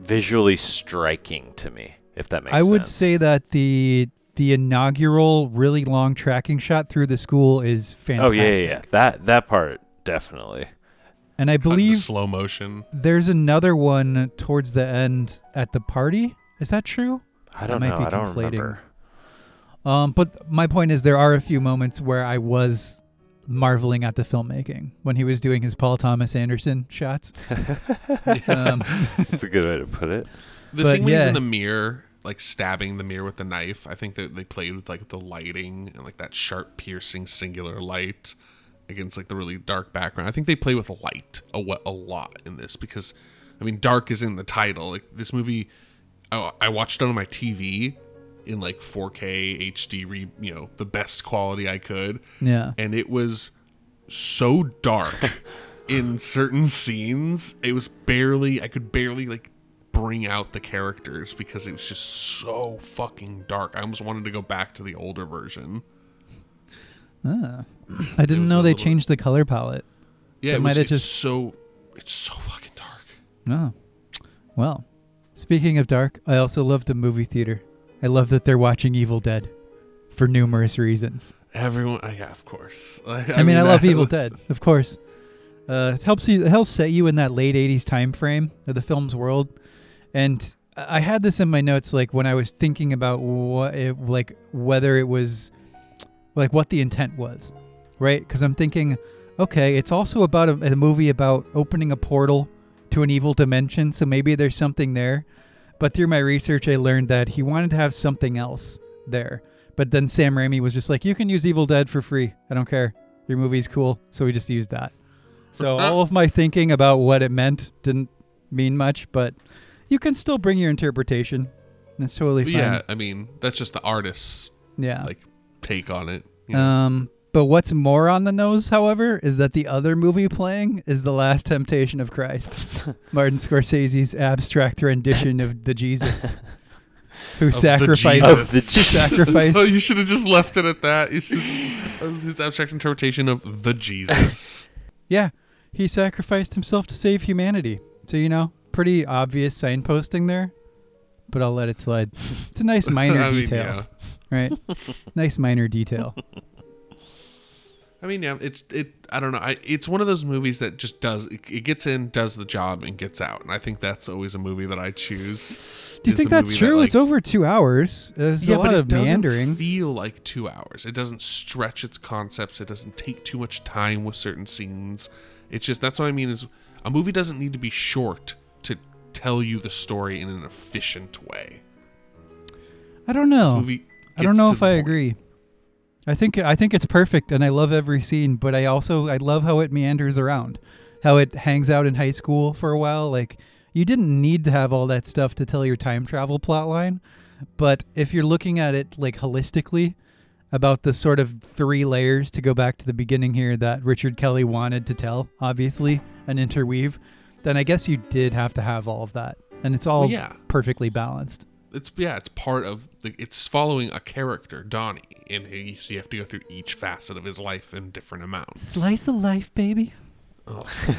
visually striking to me, if that makes I sense. I would say that the the inaugural really long tracking shot through the school is fantastic. Oh yeah, yeah, yeah. That that part definitely. And I Cut into believe slow motion. there's another one towards the end at the party. Is that true? I don't might know. be I don't conflating. remember. Um, but my point is, there are a few moments where I was marveling at the filmmaking when he was doing his Paul Thomas Anderson shots. [LAUGHS] Um, [LAUGHS] That's a good way to put it. The But scene when he's in the mirror, like stabbing the mirror with the knife, I think that they played with like the lighting and like that sharp, piercing, singular light against like the really dark background. I think they play with light a, a lot in this because, I mean, dark is in the title. Like this movie, I, I watched it on my TV in like 4K HD, re, you know, the best quality I could, yeah. and it was so dark [LAUGHS] in certain scenes. It was barely I could barely like bring out the characters because it was just so fucking dark. I almost wanted to go back to the older version. Ah. I didn't know they changed the color palette. Yeah, it might was, have just- so it's so fucking dark. Oh. Well, speaking of dark, I also love the movie theater. I love that they're watching Evil Dead for numerous reasons. Everyone, yeah, of course. [LAUGHS] I, I, mean, I love Evil Dead, of course. Uh, it helps you, it helps set you in that late '80s time frame of the film's world. And I I had this in my notes, like when I was thinking about what, it, like whether it was, like what the intent was, right? Because I'm thinking, okay, it's also about a, a movie about opening a portal to an evil dimension, so maybe there's something there. But through my research, I learned that he wanted to have something else there. But then Sam Raimi was just like, "You can use Evil Dead for free. I don't care. Your movie's cool." So we just used that. So [LAUGHS] all of my thinking about what it meant didn't mean much, but you can still bring your interpretation. That's totally fine. Yeah, I mean that's just the artist's Yeah. like take on it. you know? Um, but what's more on the nose, however, is that the other movie playing is The Last Temptation of Christ, [LAUGHS] Martin Scorsese's abstract rendition of the Jesus, [LAUGHS] who Of the sacrificed, Jesus. Of the who sacrificed. so you should have just left it at that. You should just, uh, his abstract interpretation of the Jesus. [LAUGHS] yeah, he sacrificed himself to save humanity. So you know, pretty obvious signposting there, but I'll let it slide. It's a nice minor I mean, detail, yeah. Right? [LAUGHS] nice minor detail. I mean, yeah, it's it. I don't know. I, it's one of those movies that just does it, it gets in, does the job, and gets out. And I think that's always a movie that I choose. Do you think that's true? That, like, it's over two hours. There's yeah, a lot but of doesn't meandering. feel like two hours. It doesn't stretch its concepts. It doesn't take too much time with certain scenes. It's just that's what I mean. Is a movie doesn't need to be short to tell you the story in an efficient way. I don't This know. movie I don't know if I point. agree. I think I think it's perfect, and I love every scene. But I also I love how it meanders around, how it hangs out in high school for a while. Like you didn't need to have all that stuff to tell your time travel plot line. But if you're looking at it like holistically, about the sort of three layers to go back to the beginning here that Richard Kelly wanted to tell, obviously, and interweave, then I guess you did have to have all of that. And it's all Well, yeah. perfectly balanced. It's yeah, it's part of the. It's following a character, Donnie, and he, so you have to go through each facet of his life in different amounts. Slice of life, baby. Oh, [LAUGHS]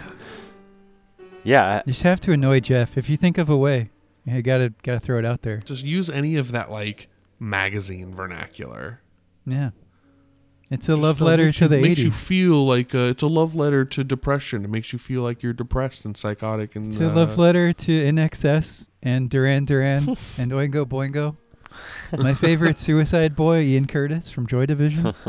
Yeah, You just have to annoy Jeff. If you think of a way, you gotta gotta throw it out there. just use any of that like magazine vernacular. Yeah. It's a Just, love letter makes to you- the makes you feel like uh, it's a love letter to depression. It makes you feel like you're depressed and psychotic and It's a uh, love letter to INXS and Duran Duran [LAUGHS] and Oingo Boingo. My favorite [LAUGHS] Suicide Boy, Ian Curtis from Joy Division. [LAUGHS]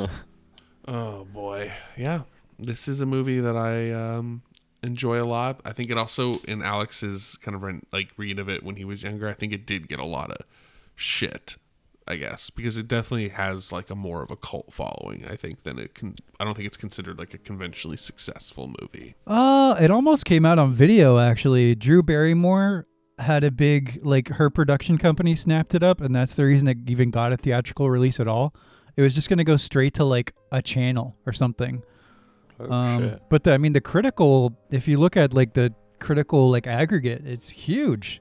Oh boy, yeah. This is a movie that I um, enjoy a lot. I think it also, in Alex's kind of re- like read of it when he was younger, I think it did get a lot of shit. I guess because it definitely has like a more of a cult following. I think than it can. I don't think it's considered like a conventionally successful movie. Uh, it almost came out on video actually. Drew Barrymore had a big like her production company snapped it up and that's the reason it even got a theatrical release at all. It was just going to go straight to like a channel or something. oh, um shit. but the, I mean the critical if you look at like the critical like aggregate, it's huge.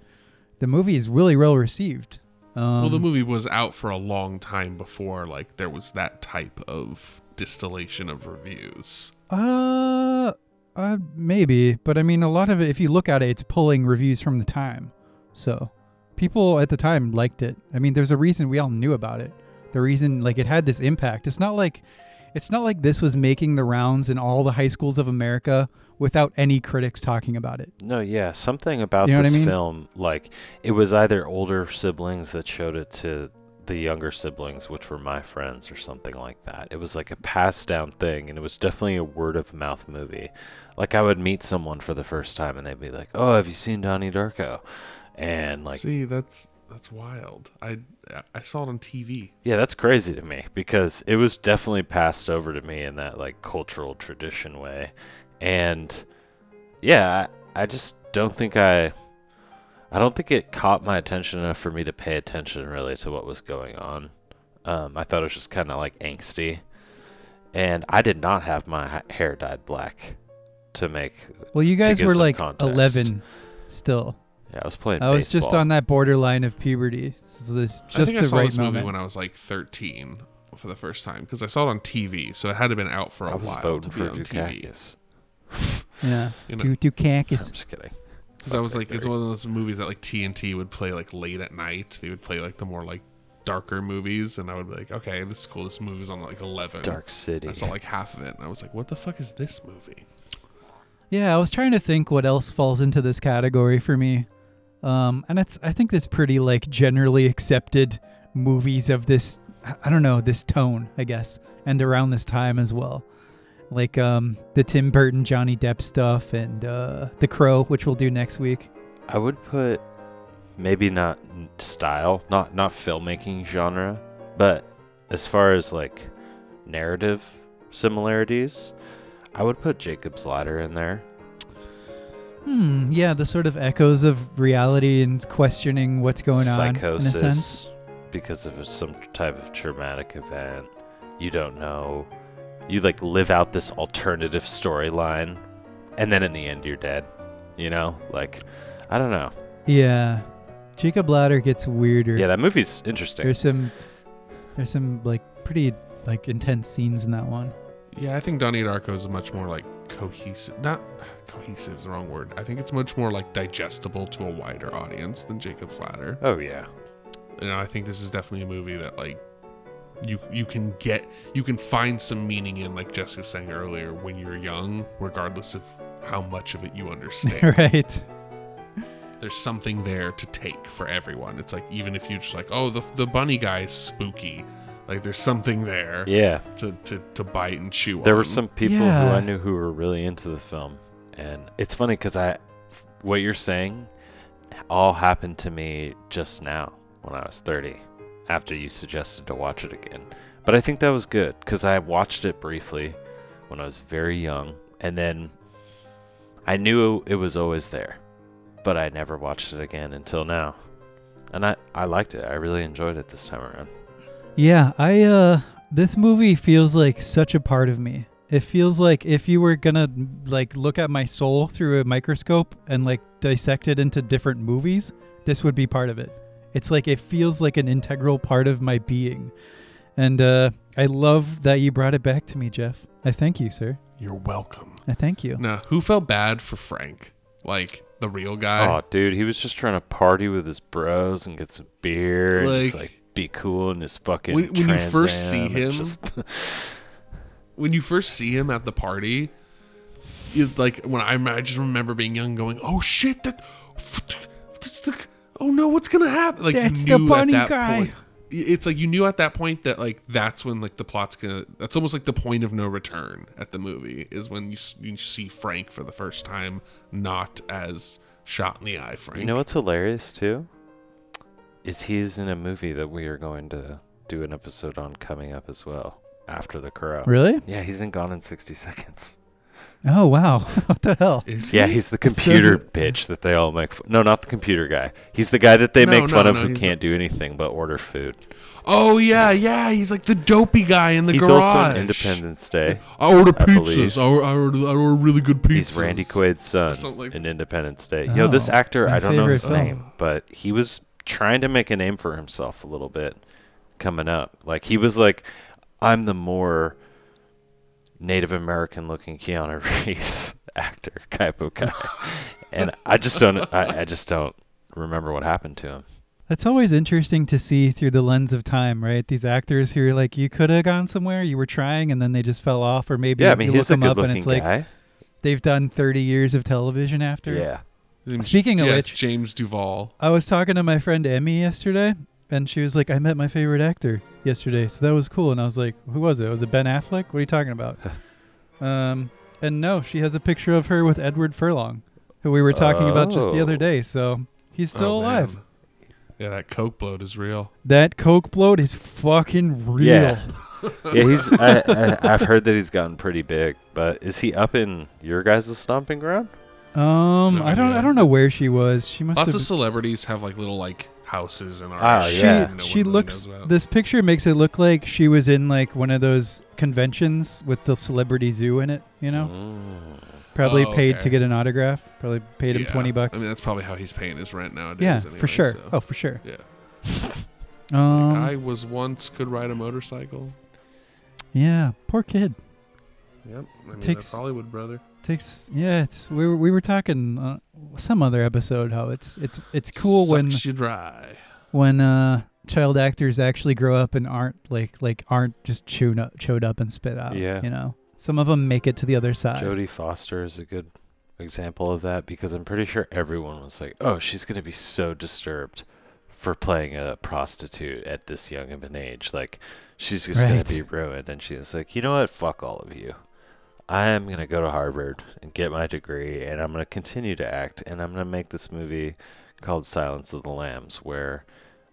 The movie is really well received. Um, well, the movie was out for a long time before like there was that type of distillation of reviews. Uh, uh, maybe, but I mean, a lot of it. If you look at it, it's pulling reviews from the time, so people at the time liked it. I mean, there's a reason we all knew about it. The reason, like, it had this impact. It's not like, it's not like this was making the rounds in all the high schools of America without any critics talking about it. No, yeah, something about You know what I this mean? film, like it was either older siblings that showed it to the younger siblings, which were my friends, or something like that. It was like a passed down thing, and it was definitely a word of mouth movie. Like I would meet someone for the first time, and they'd be like, "Oh, have you seen Donnie Darko?" And like, See, that's that's wild. I I saw it on TV. yeah, that's crazy to me because it was definitely passed over to me in that like cultural tradition way, and yeah, I, I just don't think I. I don't think it caught my attention enough for me to pay attention really to what was going on. Um, I thought it was just kind of like angsty, and I did not have my hair dyed black to make. Well, you guys were like context. 11 still. Yeah, I was playing. I was just on that borderline of puberty. So it's I just think the I saw right this movie moment. when I was like 13 for the first time because I saw it on TV, so it had to been out for a I was while voting to be for on TV. Dukakis. yeah. You know, Do, do I'm just kidding. because I was like, that it's one of those movies that like TNT would play like late at night. They would play like the more like darker movies, and I would be like, okay, this is cool. This movie's on like 11. Dark City. I saw like half of it, and I was like, what the fuck is this movie? Yeah, I was trying to think what else falls into this category for me. Um, and it's I think that's pretty like generally accepted movies of this I don't know, this tone, I guess, and around this time as well. Like um the Tim Burton Johnny Depp stuff and uh The Crow, which we'll do next week. I would put maybe not style, not not filmmaking genre, but as far as like narrative similarities, I would put Jacob's Ladder in there. Hmm, yeah, the sort of echoes of reality and questioning what's going on in a sense. Psychosis because of some type of traumatic event. You don't know. You like live out this alternative storyline, and then in the end you're dead. You know, like I don't know. Yeah. Jacob Ladder gets weirder. Yeah, that movie's interesting. There's some there's some like pretty like intense scenes in that one. Yeah, I think Donnie Darko is much more like cohesive. Not cohesive is the wrong word. I think it's much more like digestible to a wider audience than Jacob's Ladder. Oh yeah. You know, I think this is definitely a movie that like you you can get you can find some meaning in, like Jessica was saying earlier, when you're young, regardless of how much of it you [LAUGHS] understand. right. There's something there to take for everyone. It's like even if you just like, oh, the the bunny guy's spooky. Like there's something there Yeah. to, to, to bite and chew on. There were some people who I knew who were really into the film, and it's funny because I, what you're saying, all happened to me just now when I was 30, after you suggested to watch it again. But I think that was good because I watched it briefly when I was very young, and then I knew it was always there. but I never watched it again until now. And I, I liked it. I really enjoyed it this time around. Yeah, I uh this movie feels like such a part of me. It feels like if you were gonna like look at my soul through a microscope and like dissect it into different movies, this would be part of it. It's like it feels like an integral part of my being. And uh I love that you brought it back to me, Jeff. I thank you, sir. You're welcome. I thank you. Now, who felt bad for Frank? Like the real guy? oh, dude, he was just trying to party with his bros and get some beer and just Like- like be cool in his fucking. When- when you first Trans see him, just- [LAUGHS] when you first see him at the party, you like when I, I just remember being young, going, "Oh shit, that, that's the, oh no, what's gonna happen?" Like That's you the knew bunny at that guy. point. It's like you knew at that point that like that's when like the plot's gonna. That's almost like the point of no return at the movie is when you you see Frank for the first time, not as shot in the eye, Frank. You know what's hilarious too? Is he's in a movie that we are going to do an episode on coming up as well after the crow. Really? Yeah, he's in Gone in 60 Seconds. Oh wow. [LAUGHS] what the hell? Is Yeah, he? he's the It's so computer bitch that they all make. F- no, not the computer guy. He's the guy that they No, make fun no, of no, who can't do anything but order food. Oh yeah, yeah. He's like the dopey guy in the he's garage. also in Independence Day. I order I pizzas. believe. I order, I order, I order really good pizzas. He's Randy Quaid's son like- in Independence Day. Yo, oh, this Oh, actor, I don't know his film. name, but he was trying to make a name for himself a little bit coming up. Like he was like, I'm the more Native American looking Keanu [LAUGHS] Reeves actor type of guy, [LAUGHS] and I just don't, I, I just don't remember what happened to him. That's always interesting to see through the lens of time, right? These actors who are like, you could have gone somewhere, you were trying, and then they just fell off, or maybe Yeah, I mean you he's look a them up and it's like guy. they've done 30 years of television after. Yeah, Speaking of yeah, which- James Duval. I was talking to my friend Emmy yesterday, and she was like, I met my favorite actor yesterday, so that was cool. And I was like, who was it? Was it Ben Affleck? What are you talking about? [LAUGHS] um, and no, she has a picture of her with Edward Furlong, who we were talking about just the other Oh. day. So he's still Oh, alive. man. Yeah, that coke bloat is real. That coke bloat is fucking real. Yeah. yeah. He's. I, I, I've heard that he's gotten pretty big, but is he up in your guys' stomping ground? Um, I don't, idea. I don't know where she was. She must Lots have. of celebrities have like little like houses in our. Ah, she yeah. no she really looks. This picture makes it look like she was in like one of those conventions with the celebrity zoo in it. You know, Mm. probably Oh, paid okay. to get an autograph. Probably paid him Yeah. twenty bucks. I mean, that's probably how he's paying his rent nowadays. yeah, anyway, for sure. so- Oh, for sure. Yeah. [LAUGHS] Um, I was once could ride a motorcycle. yeah, poor kid. Yep. I mean, Takes- that's Hollywood, brother. Takes yeah. It's we were we were talking uh, some other episode how it's it's it's cool when Sucks you dry. when uh child actors actually grow up and aren't like like aren't just chewed up chewed up and spit out. Yeah. you know. Some of them make it to the other side. Jodie Foster is a good example of that because I'm pretty sure everyone was like, "Oh, she's gonna be so disturbed for playing a prostitute at this young of an age. Like, she's just Right. gonna be ruined." And she was like, "You know what? Fuck all of you. I am gonna go to Harvard and get my degree, and I'm gonna continue to act, and I'm gonna make this movie called Silence of the Lambs, where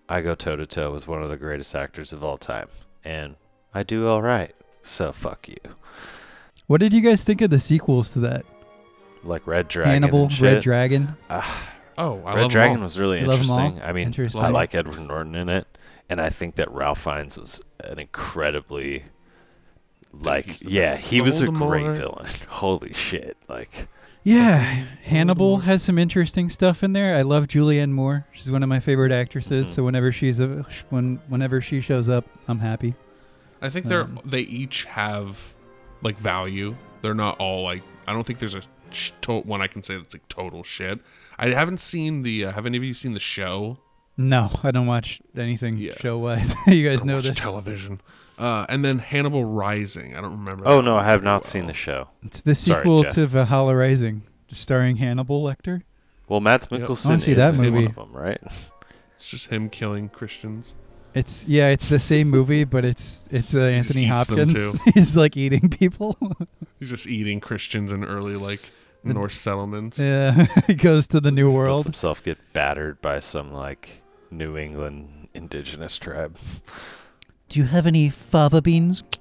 I go toe to toe with one of the greatest actors of all time, and I do all right. So fuck you." What did you guys think of the sequels to that? Like Red Dragon. Hannibal, and Red shit. Dragon. Ah, oh, I Red love 'em Dragon all. was really You love 'em all? interesting. I mean, Interesting. I like Edward Norton in it, and I think that Ralph Fiennes was an incredibly, like, he's the yeah, best. he was a great Voldemort. villain. [LAUGHS] Holy shit! Like, Yeah, Fucking Hannibal has some interesting stuff in there. I love Julianne Moore. She's one of my favorite actresses. Mhm. So whenever she's a, when whenever she shows up, I'm happy. I think they're Um, they each have like value. They're not all like. I don't think there's a sh- to- one I can say that's like total shit. I haven't seen the. Uh, have any of you seen the show? No, I don't watch anything Yeah. show wise. [LAUGHS] you I guys don't know watch this. television. Uh, and then Hannibal Rising. I don't remember. oh that no, I have very not seen the show. It's the sequel Jeff. to Valhalla Rising, starring Hannibal Lecter. Well, Mads Yep. I Mikkelsen wanna see is that in one movie. of them, right? [LAUGHS] It's just him killing Christians. It's yeah, it's the same movie, but it's it's uh, Anthony Hopkins. too. [LAUGHS] He's like eating people. [LAUGHS] He's just eating Christians in early like The- Norse settlements. yeah, he goes to the New Lets World. himself get battered by some like New England indigenous tribe. Do you have any fava beans? [LAUGHS]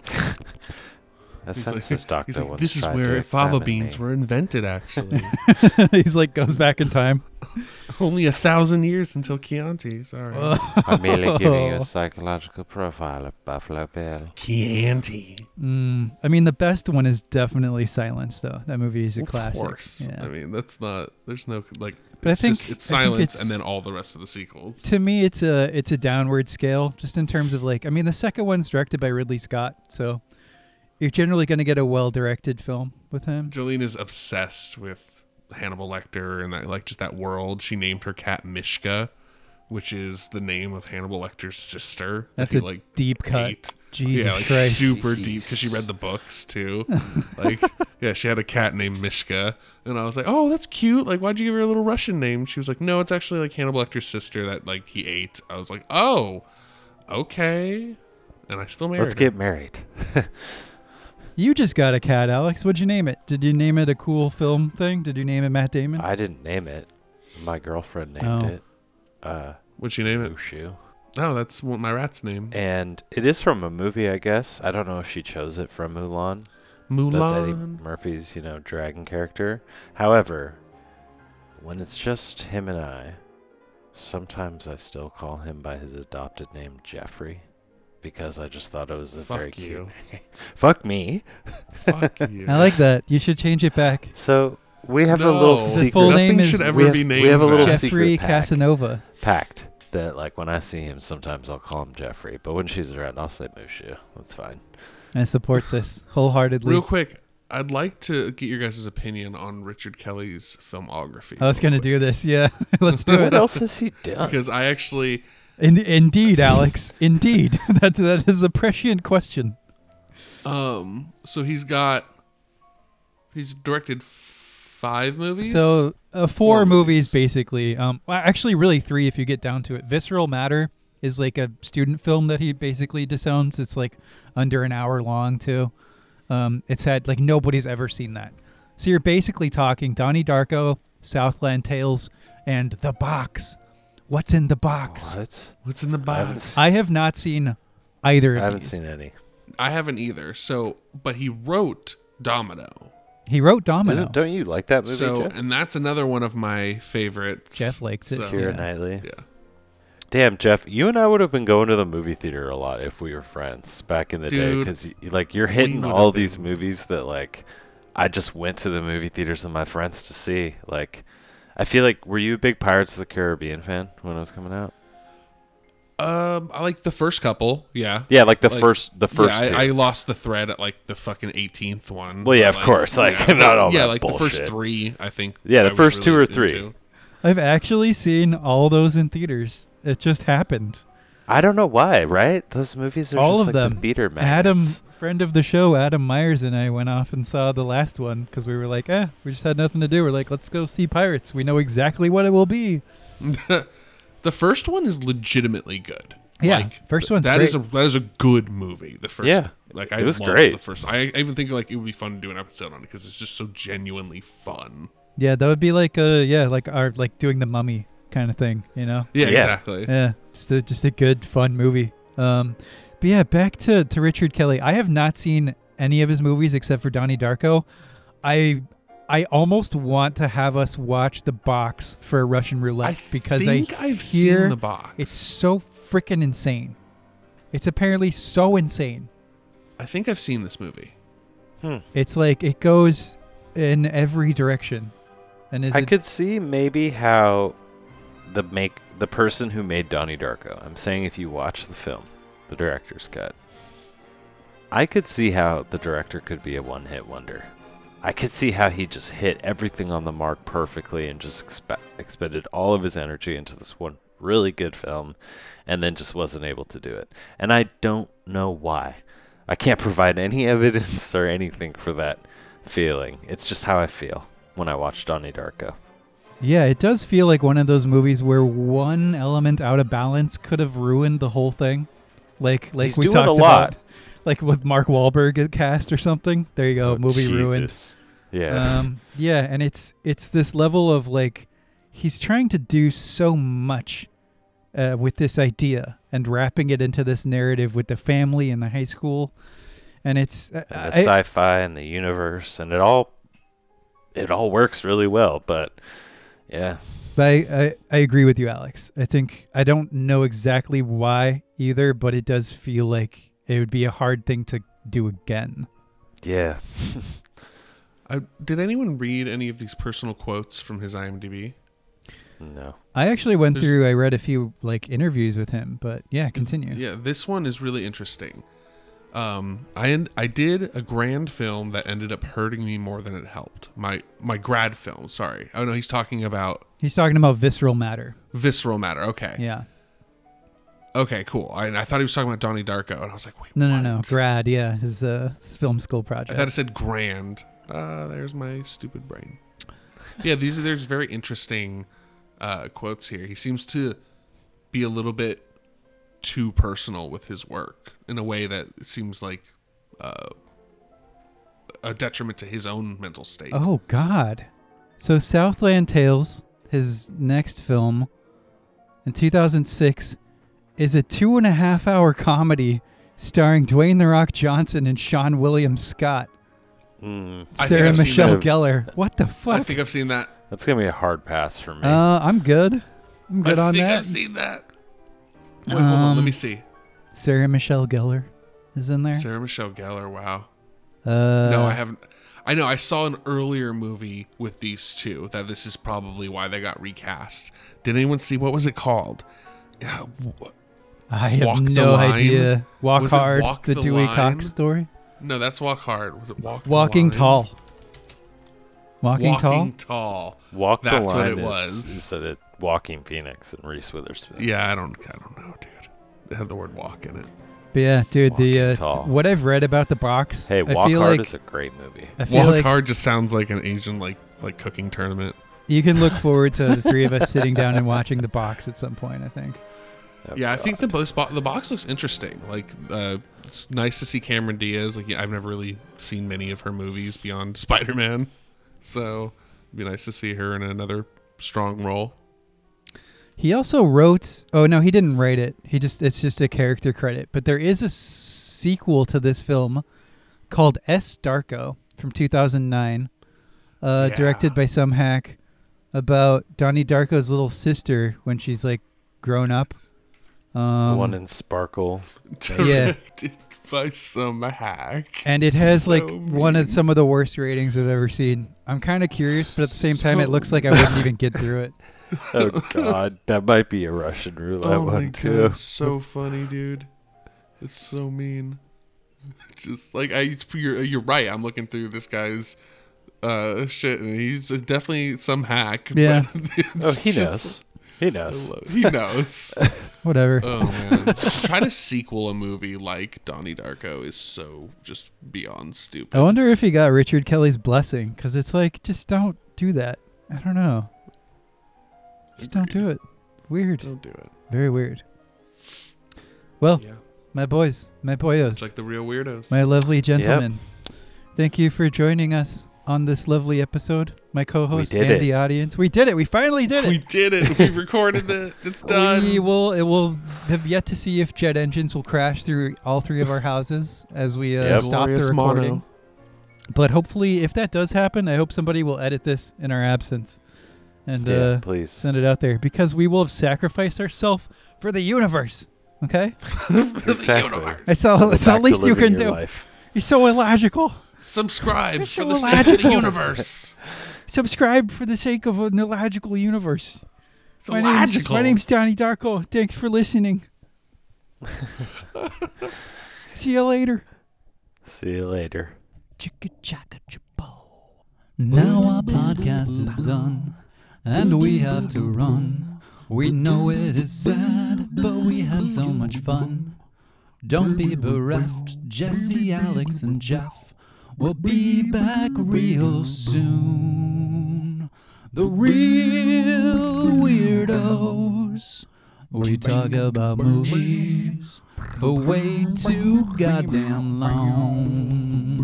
A He's like- doctor He's like, this is where fava beans me. were invented. Actually, [LAUGHS] He's like goes back in time. [LAUGHS] only a thousand years until Chianti. Sorry, I'm merely giving you a psychological profile of Buffalo Bill. Chianti. Mm, I mean, the best one is definitely Silence, though. That movie is a Of classic. course. Yeah. I mean, that's not. There's no like. But I think- just, it's silence it's- and then all the rest of the sequels. to me, it's a it's a downward scale, just in terms of like. I mean, the second one's directed by Ridley Scott, so you're generally going to get a well directed film with him. Jolene is obsessed with Hannibal Lecter and that like just that world. She named her cat Mishka, which is the name of Hannibal Lecter's sister. That's that he, a like deep cut. Ate. Jesus yeah, like Christ! super deep because she read the books too. [LAUGHS] like, yeah, she had a cat named Mishka, and I was like, "Oh, that's cute. Like, why'd you give her a little Russian name?" She was like, "No, it's actually like Hannibal Lecter's sister that like he ate." I was like, "Oh, okay." And I still married. Let's her. get married. [LAUGHS] You just got a cat, Alex. What'd you name it? Did you name it a cool film thing? Did you name it Matt Damon? I didn't name it. My girlfriend named Oh. it. Uh, What'd you name it? Mushu. Oh, that's what my rat's name. And it is from a movie, I guess. I don't know if she chose it from Mulan. That's Eddie Mulan. Murphy's, you know, dragon character. However, when it's just him and I, sometimes I still call him by his adopted name, Jeffrey, because I just thought it was a very Fuck cute. you. [LAUGHS] Fuck me. Fuck [LAUGHS] you. I like that. You should change it back. So we have a No. little The secret full Nothing name should is- ever we have- be we have a little that. secret Jeffrey pack. Casanova. pact that, like, when I see him, sometimes I'll call him Jeffrey, but when she's around, I'll say Mushu. That's fine. I support this [SIGHS] wholeheartedly. Real quick, I'd like to get your guys' opinion on Richard Kelly's filmography. I was going to do this. Yeah, [LAUGHS] let's do it. What else has he done? because I actually In, indeed, Alex. [LAUGHS] Indeed, [LAUGHS] that that is a prescient question. um so he's got he's directed five movies. So uh, four, Four movies, movies. basically. Um, well, actually, really three if you get down to it. Visceral Matter is like a student film that he basically disowns. It's like under an hour long too. Um, it's had like nobody's ever seen that. So you're basically talking Donnie Darko, Southland Tales, and The Box. What's in the box? What? what's in the I haven't, box? s- I have not seen either I haven't these. seen any. I haven't either. So, but he wrote Domino. He wrote Domino. Isn't, don't you like that movie, so, Jeff? and that's another one of my favorites. Jeff likes it. So, Keira yeah. Knightley. yeah. Damn, Jeff, you and I would have been going to the movie theater a lot if we were friends back in the day. Dude, Because like you're hitting all have these been. movies that like I just went to the movie theaters with my friends to see. Like, I feel like were you a big Pirates of the Caribbean fan when it was coming out? Um, I like the first couple. Yeah. Yeah, like the Like, first, the first yeah, two. I, I lost the thread at like the fucking 18th one. Well, yeah, but, of course, like, yeah, [LAUGHS] not all yeah, that like the first three. I think. Yeah, the I was first two or three. into. I've actually seen all those in theaters. It just happened. I don't know why, right? Those movies are All just of like them. the theater Adam, friend of the show, Adam Myers and I went off and saw the last one because we were like, eh, we just had nothing to do. We're like, let's go see Pirates. We know exactly what it will be. [LAUGHS] the first one is legitimately good. Yeah, Like, first one's that great. is a that is a good movie. The first, Yeah, like I it was loved great. The first, I, I even think like it would be fun to do an episode on it because it's just so genuinely fun. yeah, that would be like, uh, yeah, like our like doing the Mummy kind of thing, you know? Yeah, Yeah. exactly. Yeah, just a just a good fun movie. Um, but yeah, back to to Richard Kelly. I have not seen any of his movies except for Donnie Darko. I I almost want to have us watch the box for a Russian roulette I because think I I've hear seen the box. it's so freaking insane. It's apparently so insane. I think I've seen this movie. Hmm. It's like it goes in every direction. And is I it, could see maybe how the make the person who made Donnie Darko. I'm saying if you watch the film, the director's cut, I could see how the director could be a one-hit wonder. I could see how he just hit everything on the mark perfectly and just expe- expended all of his energy into this one really good film and then just wasn't able to do it. And I don't know why. I can't provide any [LAUGHS] evidence or anything for that feeling. It's just how I feel when I watch Donnie Darko. Yeah, it does feel like one of those movies where one element out of balance could have ruined the whole thing. Like like He's we doing talked a lot. about like with Mark Wahlberg cast or something. There you go, Oh, movie ruined. Jesus. Yeah. Um yeah, and it's it's this level of like he's trying to do so much uh, with this idea and wrapping it into this narrative with the family and the high school. and it's uh, and the I- sci-fi and the universe and it all it all works really well but yeah But I, I, I agree with you, Alex. I think I don't know exactly why either, but it does feel like it would be a hard thing to do again. yeah [LAUGHS] I, did anyone read any of these personal quotes from his IMDb? no I actually went There's- through. I read a few like interviews with him, but yeah, continue. Yeah, this one is really interesting. Um, I en- I did a grand film that ended up hurting me more than it helped. My my grad film. Sorry. Oh no, he's talking about He's talking about visceral matter. visceral matter. Okay. Yeah. Okay. Cool. I, I thought he was talking about Donnie Darko, and I was like, wait. No, what? no, no. Grad. Yeah, his uh, his film school project. I thought it said grand. Uh, there's my stupid brain. Yeah, these are there's very interesting uh, quotes here. He seems to be a little bit too personal with his work in a way that seems like uh, a detriment to his own mental state. Oh God. So Southland Tales, his next film, in 2006, is a two and a half hour comedy starring Dwayne the Rock Johnson and Seann William Scott, mm, Sarah Michelle that. Gellar. What the fuck? I think I've seen that. that's gonna be a hard pass for me Uh, I'm good. I'm good on it. I on think that. I've seen that. Wait, hold on. Let Um, me see. Sarah Michelle Gellar is in there. Sarah Michelle Gellar. Wow. Uh, no, I haven't. I know. I saw an earlier movie with these two. That this is probably why they got recast. Did anyone see what was it called? Yeah, wh- I have Walk no idea. Walk Was hard. Walk the, the Dewey Line? Cox story. No, that's Walk Hard. Was it Walk? the Walking Line? tall. Walking, Tall. Walking tall. tall. walk the That's what line it is, was. is that it Joaquin phoenix and reese witherspoon Yeah, I don't. I don't know, dude. It had the word walk in it. But yeah, dude, the uh, tall. what I've read about the box, hey I walk feel hard like is a great movie I feel Walk like Hard just sounds like an Asian like like cooking tournament. you can look forward to the three of us sitting down and watching the box at some point. I think. Yeah, I think the box the box looks interesting. Like, uh, it's nice to see Cameron Diaz. Like, yeah, I've never really seen many of her movies beyond [LAUGHS] Spider Man, so it'd be nice to see her in another strong role. He also wrote. Oh no, he didn't write it. He just it's just a character credit. But there is a sequel to this film called S. Darko from 2009, uh, Yeah. directed by some hack about Donnie Darko's little sister when she's like grown up. Um, the one in sparkle Yeah. Directed by some hack. and it has like So one of some of the worst ratings I've ever seen. I'm kind of curious, but at the same time, it looks like I wouldn't even get through it. [LAUGHS] oh god that might be a russian roulette oh my one god, too it's so funny, dude. It's so mean. [LAUGHS] Just like I, it's- you're you're right. I'm looking through this guy's uh shit, and he's definitely some hack. Yeah. but [LAUGHS] oh he just- knows he knows love- He knows. [LAUGHS] Whatever. oh man, try to sequel a movie like Donnie Darko is so just beyond stupid. I wonder if he got Richard Kelly's blessing, because it's like, just don't do that. I don't know. Just don't do it. Weird. Don't do it. Very weird. Well, Yeah, my boys, my boyos, it's like the real weirdos. my lovely gentlemen, thank you for joining us on this lovely episode. My co-host and it. the audience. We did it. We finally did it. we did it. We recorded it. [LAUGHS] It's done. We will. It will have yet to see if jet engines will crash through all three of our houses as we uh, Yep. stop the recording. mono. But hopefully, if that does happen, I hope somebody will edit this in our absence and yeah uh, please send it out there because we will have sacrificed ourselves for the universe. Okay, [LAUGHS] exactly I saw. Go That's the least you can your do. life. He's so illogical. Subscribe It's for so the sake of the universe. [LAUGHS] Subscribe for the sake of an illogical universe. It's my name's, illogical. my name's Donnie Darko. Thanks for listening. [LAUGHS] See you later. see you later Chicka chacka chapo. Now our podcast is done, and we have to run. We know it is sad, but we had so much fun. Don't be bereft, Jesse, Alex, and Jeff. We'll be back real soon. The real weirdos. We talk about movies for way too goddamn long.